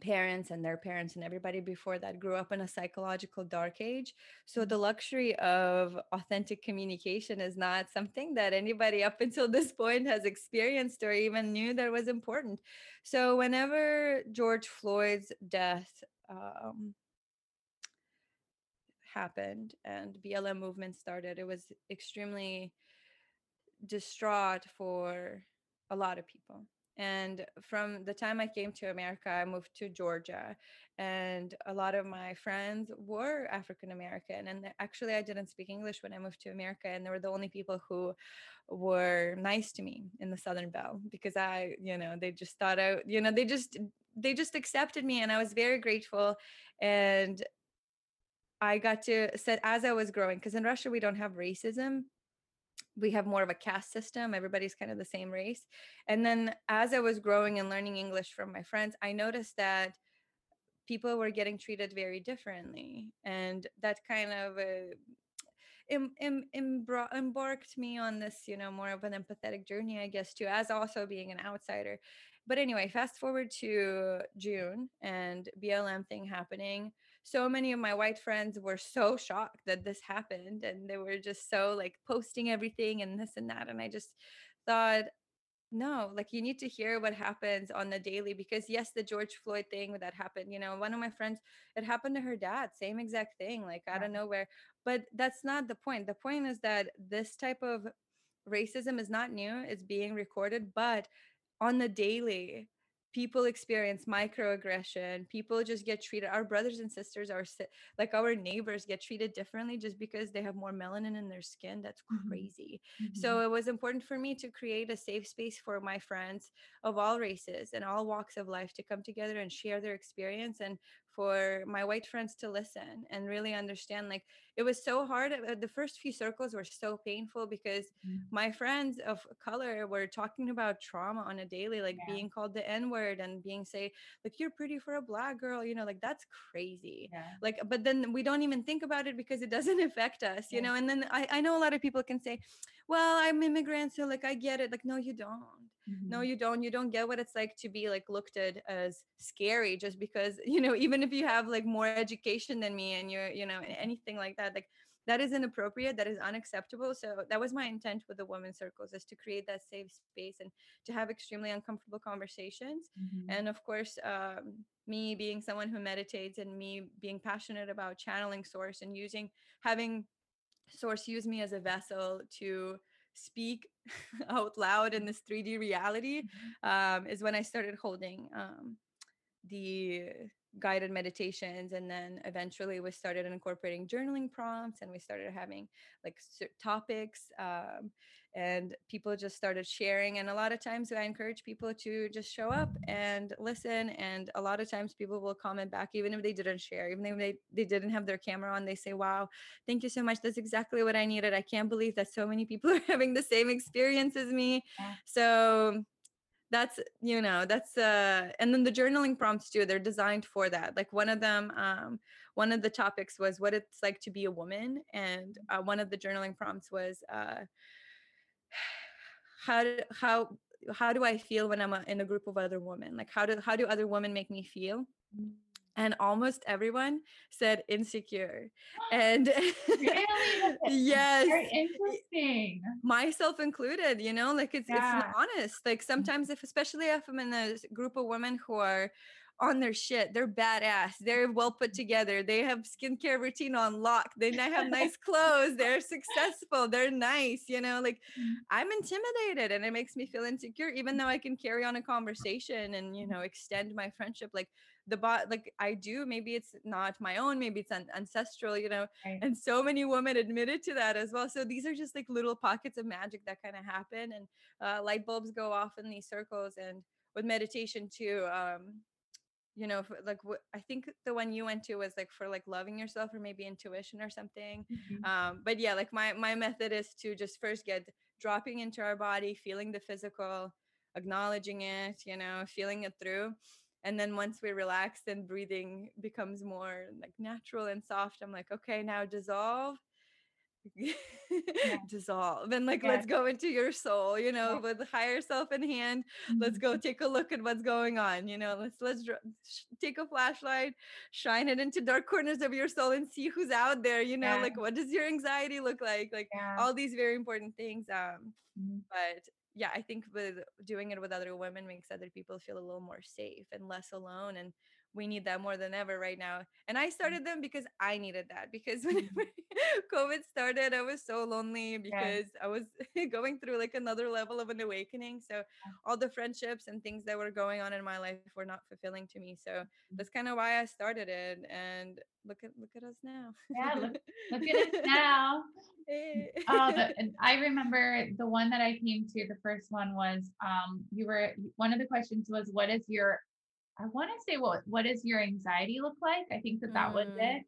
parents and their parents and everybody before that grew up in a psychological dark age. So the luxury of authentic communication is not something that anybody up until this point has experienced or even knew that was important. So whenever George Floyd's death um, happened and BLM movement started, it was extremely distraught for a lot of people and from the time I came to America, I moved to Georgia, and a lot of my friends were African American. And actually, I didn't speak English when I moved to America, and they were the only people who were nice to me in the Southern Belle because I, you know, they just thought I, you know, they just they just accepted me, and I was very grateful. And I got to said as I was growing, because in Russia we don't have racism we have more of a caste system everybody's kind of the same race and then as i was growing and learning english from my friends i noticed that people were getting treated very differently and that kind of uh, em, em, embarked me on this you know more of an empathetic journey i guess too as also being an outsider. But anyway fast forward to june and blm thing happening so many of my white friends were so shocked that this happened and they were just so like posting everything and this and that and i just thought no like you need to hear what happens on the daily because yes the george floyd thing that happened you know one of my friends it happened to her dad same exact thing like i don't know where but that's not the point the point is that this type of racism is not new it's being recorded but on the daily people experience microaggression people just get treated our brothers and sisters are like our neighbors get treated differently just because they have more melanin in their skin that's mm-hmm. crazy mm-hmm. so it was important for me to create a safe space for my friends of all races and all walks of life to come together and share their experience and for my white friends to listen and really understand like it was so hard uh, the first few circles were so painful because mm. my friends of color were talking about trauma on a daily like yeah. being called the n word and being say like you're pretty for a black girl you know like that's crazy yeah. like but then we don't even think about it because it doesn't *laughs* affect us you yeah. know and then I, I know a lot of people can say well i'm immigrant so like i get it like no you don't Mm-hmm. No, you don't. You don't get what it's like to be like looked at as scary just because, *laughs* you know, even if you have like more education than me and you're, you know, anything like that, like that is inappropriate. That is unacceptable. So that was my intent with the women's circles is to create that safe space and to have extremely uncomfortable conversations. Mm-hmm. And of course, um, me being someone who meditates and me being passionate about channeling source and using having source use me as a vessel to speak *laughs* out loud in this 3D reality mm-hmm. um, is when I started holding um, the guided meditations and then eventually we started incorporating journaling prompts and we started having like topics um, and people just started sharing and a lot of times i encourage people to just show up and listen and a lot of times people will comment back even if they didn't share even if they, they didn't have their camera on they say wow thank you so much that's exactly what i needed i can't believe that so many people *laughs* are having the same experience as me yeah. so that's you know that's uh and then the journaling prompts too they're designed for that like one of them um one of the topics was what it's like to be a woman and uh, one of the journaling prompts was uh how do, how how do i feel when i'm a, in a group of other women? Like how do how do other women make me feel and almost everyone said insecure and *gasps* really? *laughs* yes Very interesting myself included you know like it's yeah. it's honest like mm. sometimes if especially if i'm in a group of women who are on their shit. They're badass. They're well put together. They have skincare routine on lock. They have *laughs* nice clothes. They're successful. They're nice. You know, like mm. I'm intimidated and it makes me feel insecure, even though I can carry on a conversation and, you know, extend my friendship. Like the bot, like I do. Maybe it's not my own. Maybe it's an- ancestral, you know, right. and so many women admitted to that as well. So these are just like little pockets of magic that kind of happen and uh, light bulbs go off in these circles. And with meditation too, um, you know like i think the one you went to was like for like loving yourself or maybe intuition or something mm-hmm. um but yeah like my my method is to just first get dropping into our body feeling the physical acknowledging it you know feeling it through and then once we relax then breathing becomes more like natural and soft i'm like okay now dissolve *laughs* dissolve and like Yeah. let's go into your soul you know Yeah. with higher self in hand let's Mhm. go take a look at what's going on you know let's let's sh- take a flashlight shine it into dark corners of your soul and see who's out there you know Yeah. like what does your anxiety look like like Yeah. all these very important things um Mhm. but yeah i think with doing it with other women makes other people feel a little more safe and less alone and we need that more than ever right now and i mm. started them because i needed that because *laughs* whenever mm-hmm. covid started i was so lonely because i was *laughs* going through like another level of an awakening so all the friendships and things that were going on in my life were not fulfilling to me so mm-hmm. that's kind of why i started it and look at look at us now Yeah, look- Look at us *laughs* now. Oh, the, and I remember the one that I came to. The first one was um, you were one of the questions was, "What is your?" I want to say, "What what does your anxiety look like?" I think that that was Mm. it,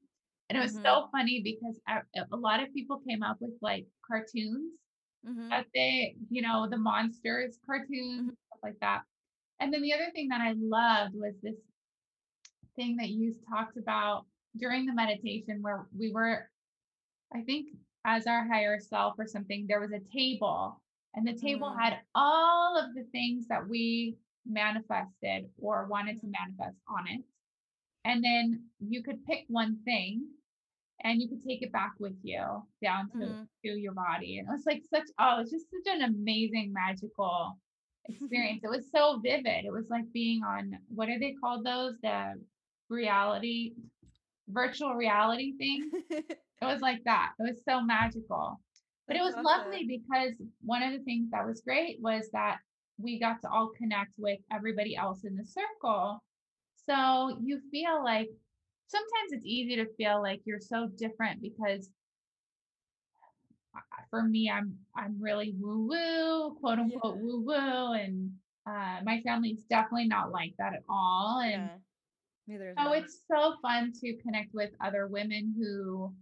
and it was so funny because a, a lot of people came up with like cartoons Mhm. that they, you know, the monsters cartoons, stuff like that. And then the other thing that I loved was this thing that you talked about during the meditation where we were, I think, as our higher self or something, there was a table, and the table Mm. had all of the things that we manifested or wanted to manifest on it. And then you could pick one thing and you could take it back with you down to, Mhm. to your body. And it was like such, oh, it's just such an amazing, magical experience. *laughs* it was so vivid. It was like being on, what are they called those? The reality, virtual reality thing. *laughs* It was like that. It was so magical. But it was lovely because one of the things that was great was that we got to all connect with everybody else in the circle. So you feel like sometimes it's easy to feel like you're so different because for me I'm I'm really woo woo, quote unquote Yeah. woo woo and uh, my family's definitely not like that at all and yeah. Neither is so it's so fun to connect with other women who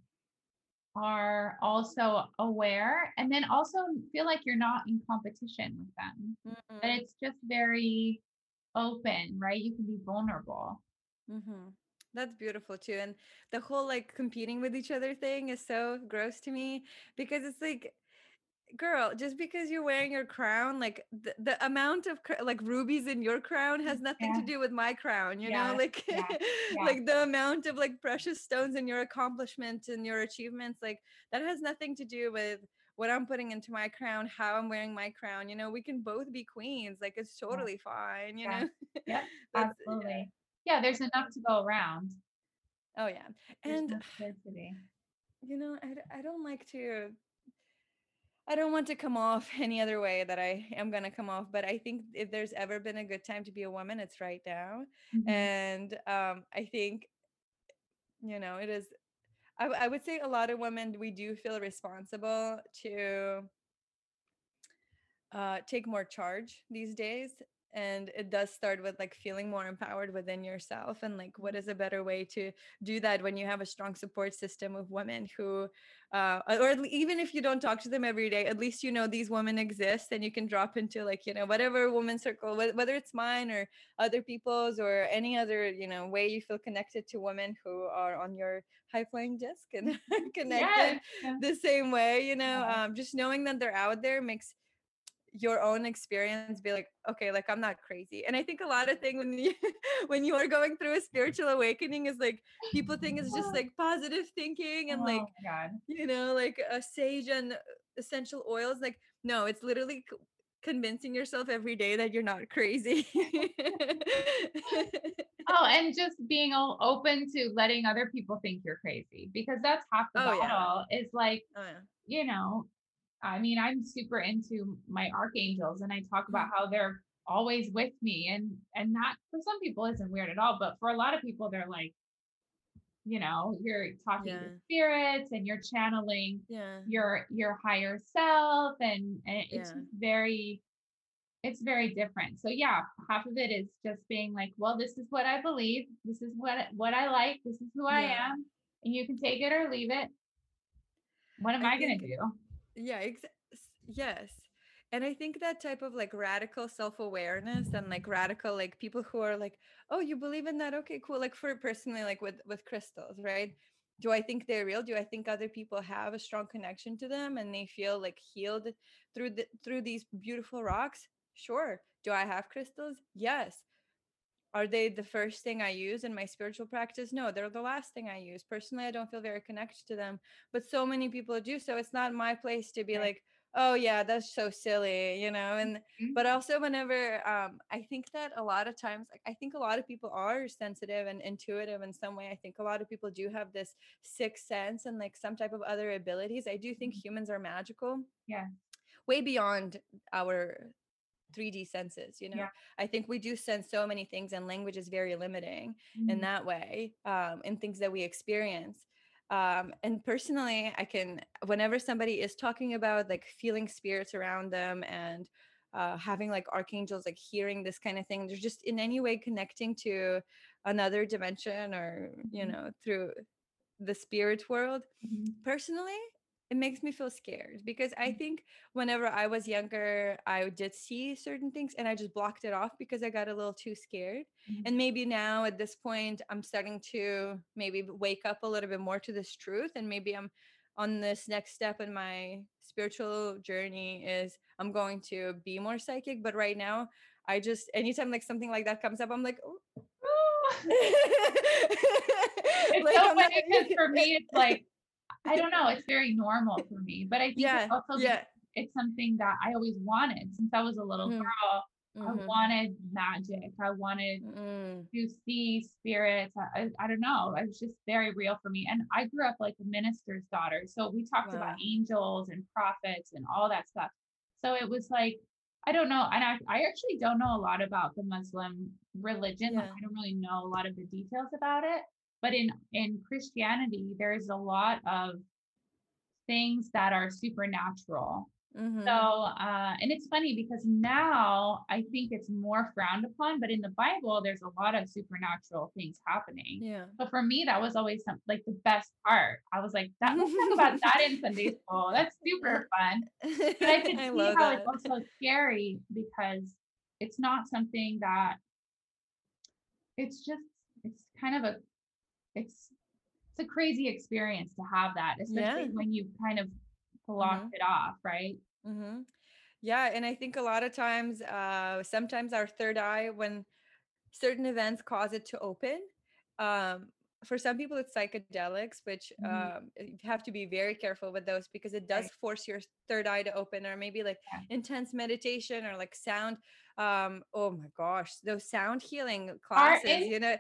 are also aware and then also feel like you're not in competition with them. That Mhm. it's just very open, right? You can be vulnerable. Mm-hmm. That's beautiful too. And the whole like competing with each other thing is so gross to me because it's like, girl, just because you're wearing your crown, like the, the amount of cr- like rubies in your crown has nothing to do with my crown, you Yeah, know, like yeah, *laughs* yeah. like the amount of like precious stones in your accomplishments and your achievements, like that has nothing to do with what I'm putting into my crown, how I'm wearing my crown. You know, we can both be queens. Like it's totally fine, you Yeah. know. *laughs* Yeah. absolutely. Yeah, there's enough to go around. Oh yeah. And *sighs* you know I, I don't like to i don't want to come off *laughs* any other way that i am going to come off but i think if there's ever been a good time to be a woman it's right now Mhm. and um i think you know it is, I, I would say a lot of women we do feel responsible to uh, take more charge these days and it does start with like feeling more empowered within yourself and like what is a better way to do that when you have a strong support system of women who uh, or even if you don't talk to them every day at least you know these women exist and you can drop into like you know whatever woman circle wh- whether it's mine or other people's or any other you know way you feel connected to women who are on your high flying disc and *laughs* connected yeah. the same way you know Yeah. um, just knowing that they're out there makes your own experience be like okay like i'm not crazy and i think a lot of thing when you *laughs* when you are going through a mm-hmm. spiritual awakening is like people think it's just *gasps* like positive thinking and oh like god. you know like a sage and uh, essential oils like no it's literally c- convincing yourself every day that you're not crazy Oh, *laughs* and just being all open to letting other people think you're crazy because that's half the Oh, yeah. battle. Is like, oh, yeah. you know, I mean, I'm super into my archangels and I talk about mm. how they're always with me and and that for some people isn't weird at all, but for a lot of people they're like, you know, you're talking Yeah. to spirits and you're channeling yeah. your your higher self and, and it's Yeah. very it's very different. So yeah half of it is just being like well this is what i believe this is what what i like this is who i am and you can take it or leave it. What am I i, gonna do yeah ex- yes. And i think that type of like radical self-awareness and like radical like people who are like oh you believe in that? Okay cool. Like for personally like with with crystals right? Do i think they're real? Do i think other people have a strong connection to them and they feel like healed through the through these beautiful rocks? Sure. Do i have crystals? Yes are they the first thing I use in my spiritual practice? No, they're the last thing I use. Personally, I don't feel very connected to them, but so many people do. So it's not my place to be right. like, oh yeah that's so silly you know and mm-hmm. but also whenever um i think that a lot of times like i think a lot of people are sensitive and intuitive in some way i think a lot of people do have this sixth sense and like some type of other abilities i do think mm-hmm. humans are magical yeah way beyond our 3D senses, you know. Yeah. I think we do sense so many things and language is very limiting mm-hmm. in that way, um, in things that we experience um, and personally i can whenever somebody is talking about like feeling spirits around them and uh, having like archangels like hearing this kind of thing they're just in any way connecting to another dimension or you mm-hmm. know through the spirit world mm-hmm. personally it makes me feel scared because I mm. think whenever I was younger, I did see certain things and I just blocked it off because I got a little too scared. Mm-hmm. And maybe now at this point, I'm starting to maybe wake up a little bit more to this truth. And maybe I'm on this next step in my spiritual journey is I'm going to be more psychic. But right now, I just, anytime like something like that comes up, I'm like, oh. *laughs* *laughs* it's like, so funny because for me, it's *laughs* like, I don't know. It's very normal for me, but I think yeah, it's also yeah. it's something that I always wanted since I was a little mm. girl. Mm-hmm. I wanted magic. I wanted mm. to see spirits. I, I, don't know. It was just very real for me. And I grew up like a minister's daughter. So we talked wow. about angels and prophets and all that stuff. So it was like, I don't know. And I, I actually don't know a lot about the Muslim religion. Yeah. Like, I don't really know a lot of the details about it. But in in Christianity, there's a lot of things that are supernatural. Mm-hmm. So, uh, and it's funny because now I think it's more frowned upon, but in the Bible, there's a lot of supernatural things happening. Yeah. But for me, that was always some, like the best part. I was like, that, let's talk about that in *laughs* Sunday school. That's super fun. But I could I see how that. it's also scary because it's not something that it's just, it's kind of a it's it's a crazy experience to have that, especially yeah. when you kind of blocked mm-hmm. it off, right? Mm-hmm. Yeah, and I think a lot of times, uh, sometimes our third eye, when certain events cause it to open, um, for some people it's psychedelics which mm-hmm. um, you have to be very careful with those because it does right. force your third eye to open or maybe like yeah. intense meditation or like sound um oh my gosh those sound healing classes you know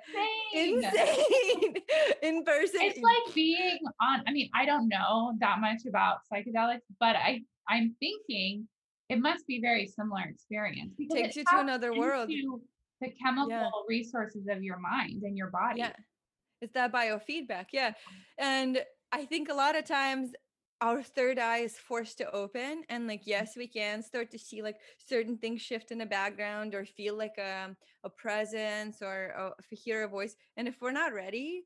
insane. *laughs* in person it's like being on i mean i don't know that much about psychedelics but i i'm thinking it must be very similar experience because takes you to another world. the chemical yeah. resources of your mind and your body. Yeah. It's that biofeedback yeah. And i think a lot of times our third eye is forced to open and like mm. yes we can start to see like certain things shift in the background or feel like a, um, a presence or a, hear a voice and if we're not ready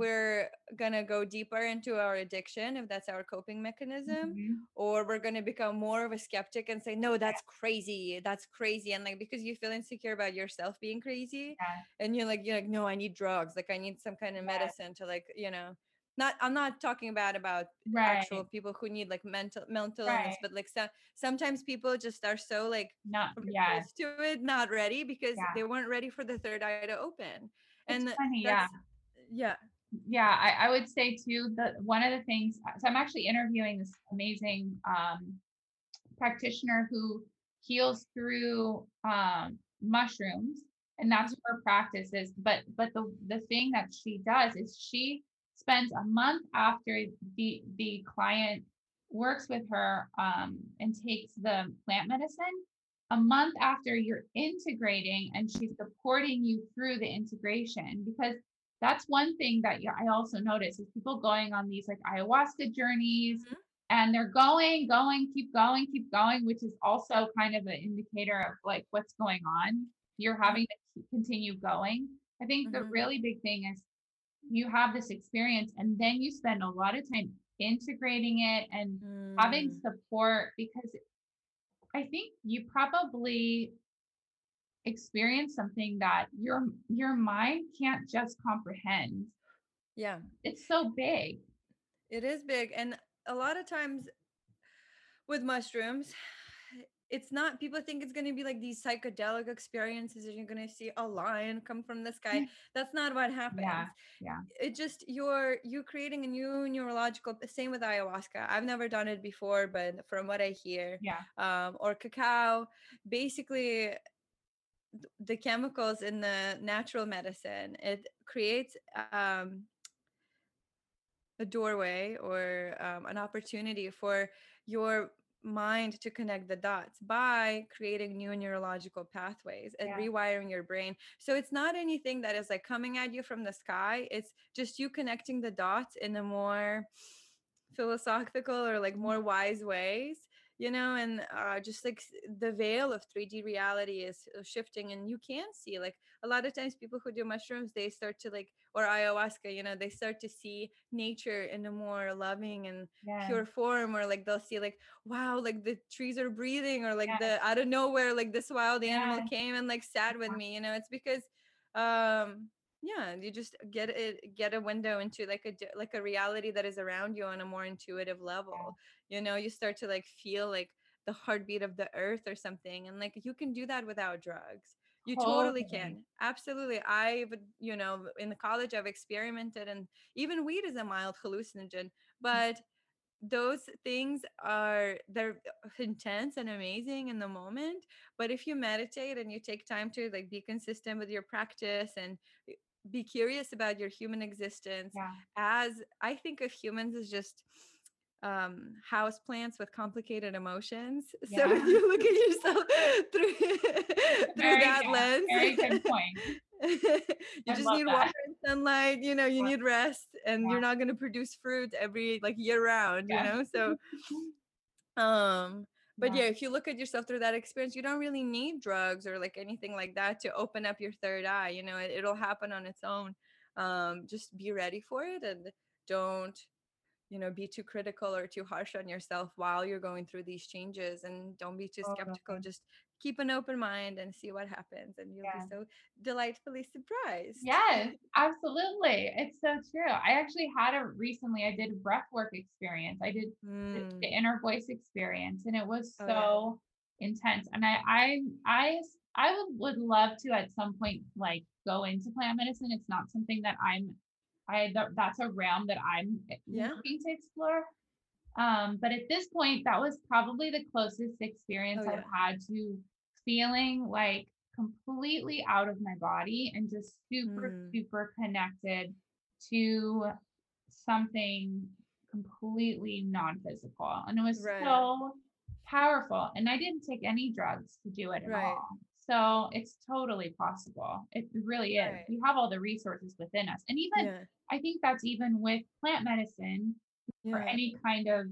we're gonna go deeper into our addiction if that's our coping mechanism mm-hmm. or we're gonna become more of a skeptic and say no that's crazy that's crazy and like because you feel insecure about yourself being crazy yeah. and you're like you're like no i need drugs like i need some kind of medicine to like you know not i'm not talking about about right. actual people who need like mental mental right. illness but like so, sometimes people just are so like not yeah to it not ready because yeah. they weren't ready for the third eye to open and funny, yeah yeah yeah I, I would say too that one of the things so i'm actually interviewing this amazing um practitioner who heals through um mushrooms and that's mm-hmm. her practice is but but the the thing that she does is she spends a month after the the client works with her um, and takes the plant medicine a month after you're integrating and she's supporting you through the integration because that's one thing that I also notice is people going on these like ayahuasca journeys mm-hmm. and they're going, going, keep going, keep going, which is also kind of an indicator of like what's going on. You're mm-hmm. having to continue going. I think mm-hmm. the really big thing is you have this experience and then you spend a lot of time integrating it and mm. having support because I think you probably experience something that your your mind can't just comprehend. Yeah. It's so big. It is big. And a lot of times with mushrooms, it's not people think it's going to be like these psychedelic experiences and you're going to see a lion come from the sky that's not what happens Yeah. Yeah. it just you're you're creating a new neurological same with ayahuasca i've never done it before but from what i hear Yeah. um, or cacao basically the chemicals in the natural medicine it creates um, a doorway or um, an opportunity for your mind to connect the dots by creating new neurological pathways and Yeah. rewiring your brain. So it's not anything that is like coming at you from the sky it's just you connecting the dots in a more philosophical or like more mm-hmm. wise ways you know and uh, just like the veil of 3d reality is uh, shifting and you can see like a lot of times people who do mushrooms they start to like or ayahuasca you know they start to see nature in a more loving and Yeah. pure form or like they'll see like wow like the trees are breathing or like Yes. the out of nowhere like this wild animal Yes. came and like sat with me you know it's because um yeah you just get it get a window into like a like a reality that is around you on a more intuitive level. You know you start to like feel like the heartbeat of the earth or something and like you can do that without drugs. You oh, totally Totally. can. Absolutely. I would you know in the college i've experimented and even weed is a mild hallucinogen mm. but those things are they're intense and amazing in the moment but if you meditate and you take time to like be consistent with your practice and be curious about your human existence Yeah. as i think of humans as just um house plants with complicated emotions *laughs* so if you look at yourself *laughs* through *laughs* through Very that good. lens Very good point. you I just need that. water and sunlight you know you Yeah. need rest and Yeah. you're not going to produce fruit every like year round you know so um but Yeah. yeah if you look at yourself through that experience you don't really need drugs or like anything like that to open up your third eye you know it, it'll happen on its own um just be ready for it and don't you know be too critical or too harsh on yourself while you're going through these changes and don't be too skeptical just keep an open mind and see what happens and you'll Yeah. be so delightfully surprised Yes, absolutely. It's so true. I actually had a recently, I did a breath work experience. I did the, Mm, the inner voice experience and it was Oh, yeah. so intense. And I, I, I, would, would love to at some point like go into plant medicine. It's not something that I'm, I, th- that's a realm that I'm eh, Yeah. looking to explore. Um, but at this point, that was probably the closest experience Oh, I've had to feeling like completely out of my body and just super, Mm. super connected to something completely non-physical. And it was Right. so powerful. And I didn't take any drugs to do it at Right. all. So it's totally possible. It really is. Right. We have all the resources within us. And even yeah I think that's even with plant medicine or any kind of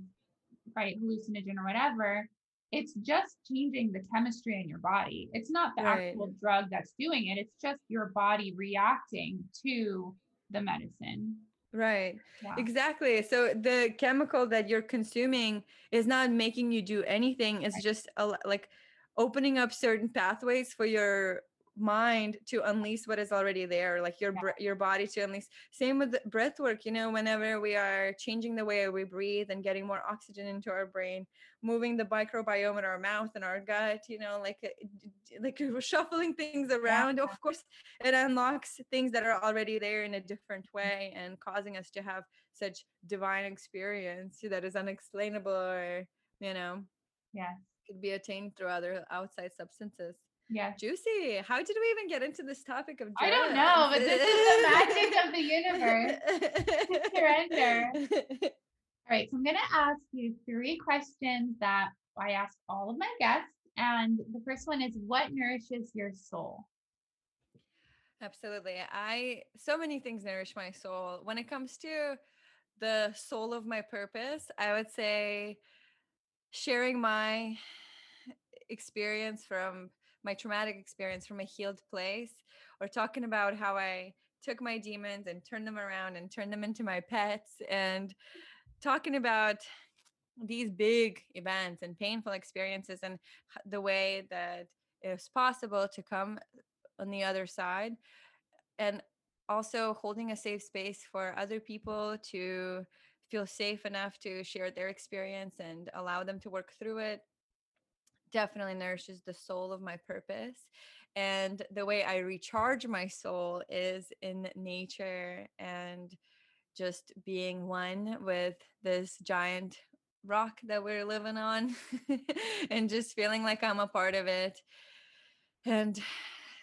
right hallucinogen or whatever it's just changing the chemistry in your body. It's not the Right. actual drug that's doing it it's just your body reacting to the medicine. Right. Yeah. Exactly. So the chemical that you're consuming is not making you do anything it's Right. just a, like opening up certain pathways for your mind to unleash what is already there like your Yeah. your body to unleash. Same with breath work you know whenever we are changing the way we breathe and getting more oxygen into our brain moving the microbiome in our mouth and our gut you know like eh, d- like *laughs* shuffling things around of course it unlocks things that are already there in a different way and causing us to have such divine experience that is unexplainable or you know yeah could be attained through other outside substances yes juicy how did we even get into this topic of I don't know, but this is the magic of the universe *laughs* Surrender. all right so i'm going to ask you three questions that i ask all of my guests and the first one is what nourishes your soul Absolutely. I so many things nourish my soul. When it comes to the soul of my purpose, I would say sharing my experience from my traumatic experience from a healed place or talking about how I took my demons and turned them around and turned them into my pets and talking about these big events and painful experiences and the way that it's possible to come on the other side and also holding a safe space for other people to feel safe enough to share their experience and allow them to work through it definitely nourishes the soul of my purpose and the way i recharge my soul is in nature and just being one with this giant rock that we're living on *laughs* and just feeling like i'm a part of it and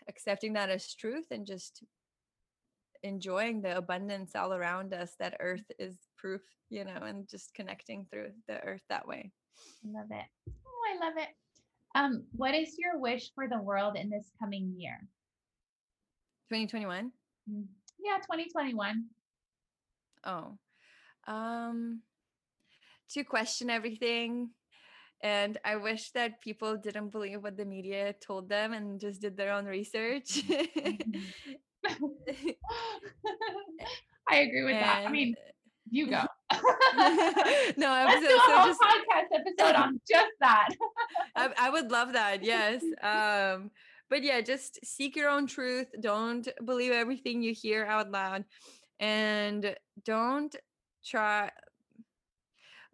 accepting that as truth and just enjoying the abundance all around us that earth is proof you know and just connecting through the earth that way I love it. Oh, I love it. Um, what is your wish for the world in this coming year? 2021 Mm, Yeah, 2021. oh um to question everything and i wish that people didn't believe what the media told them and just did their own research *laughs* *laughs* I agree with that. I mean, you go. *laughs* no *laughs* i Let's do a so whole just podcast episode on *laughs* just that. I, I would love that yes. Um but yeah just seek your own truth. Don't believe everything you hear out loud. And don't try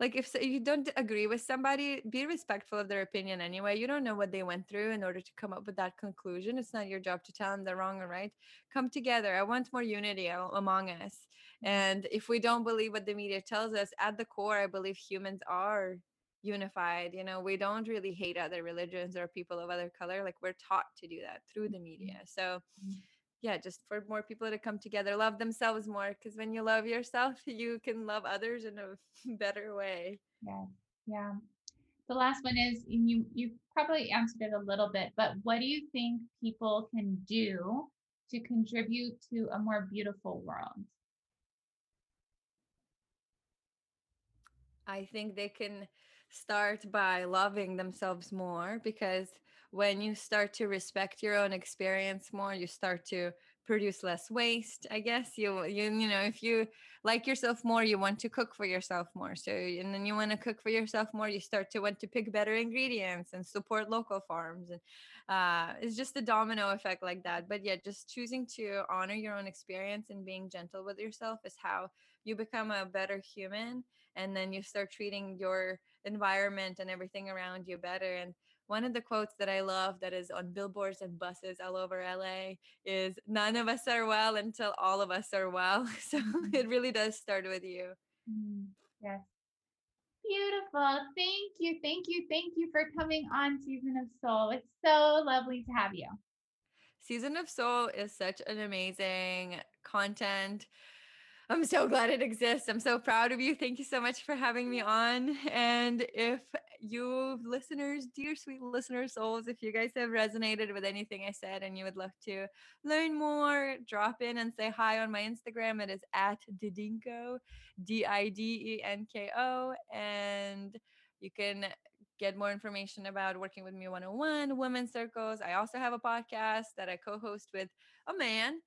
like if, you don't agree with somebody be respectful of their opinion anyway you don't know what they went through in order to come up with that conclusion it's not your job to tell them they're wrong or right come together i want more unity among us and if we don't believe what the media tells us at the core i believe humans are unified you know we don't really hate other religions or people of other color like we're taught to do that through the media so Mhm. Yeah just for more people to come together love themselves more because when you love yourself *laughs* you can love others in a *laughs* better way Yeah. Yeah. The last one is and you you probably answered it a little bit, but what do you think people can do to contribute to a more beautiful world? I think they can start by loving themselves more because when you start to respect your own experience more, you start to produce less waste. I guess you you you know if you like yourself more, you want to cook for yourself more. So and then you want to cook for yourself more, you start to want to pick better ingredients and support local farms and uh it's just a domino effect like that. But yeah, just choosing to honor your own experience and being gentle with yourself is how you become a better human and then you start treating your environment and everything around you better and one of the quotes that I love that is on billboards and buses all over LA is none of us are well until all of us are well. *laughs* So it really does start with you. Mm, Yes. Beautiful. Thank you. Thank you. Thank you for coming on Season of Soul. It's so lovely to have you. Season of Soul is such an amazing content. I'm so glad it exists. I'm so proud of you. Thank you so much for having me on. And if you listeners, dear sweet listener souls, if you guys have resonated with anything I said and you would love to learn more, drop in and say hi on my Instagram. It is at Didenko, D I D E N K O. And you can get more information about working with me 101 women's circles i also have a podcast that i co-host with a man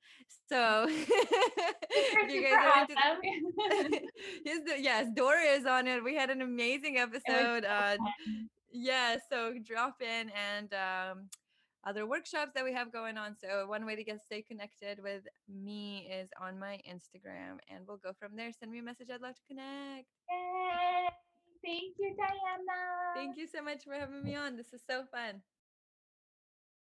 so *laughs* if you guys are into yes, *laughs* yes, Dora is on it. We had an amazing episode. so Uh, yeah, so drop in and um, other workshops that we have going on. So one way to get stay connected with me is on my Instagram, and we'll go from there. Send me a message. I'd love to connect. Yay. Thank you, Diana. Thank you so much for having me on. This is so fun.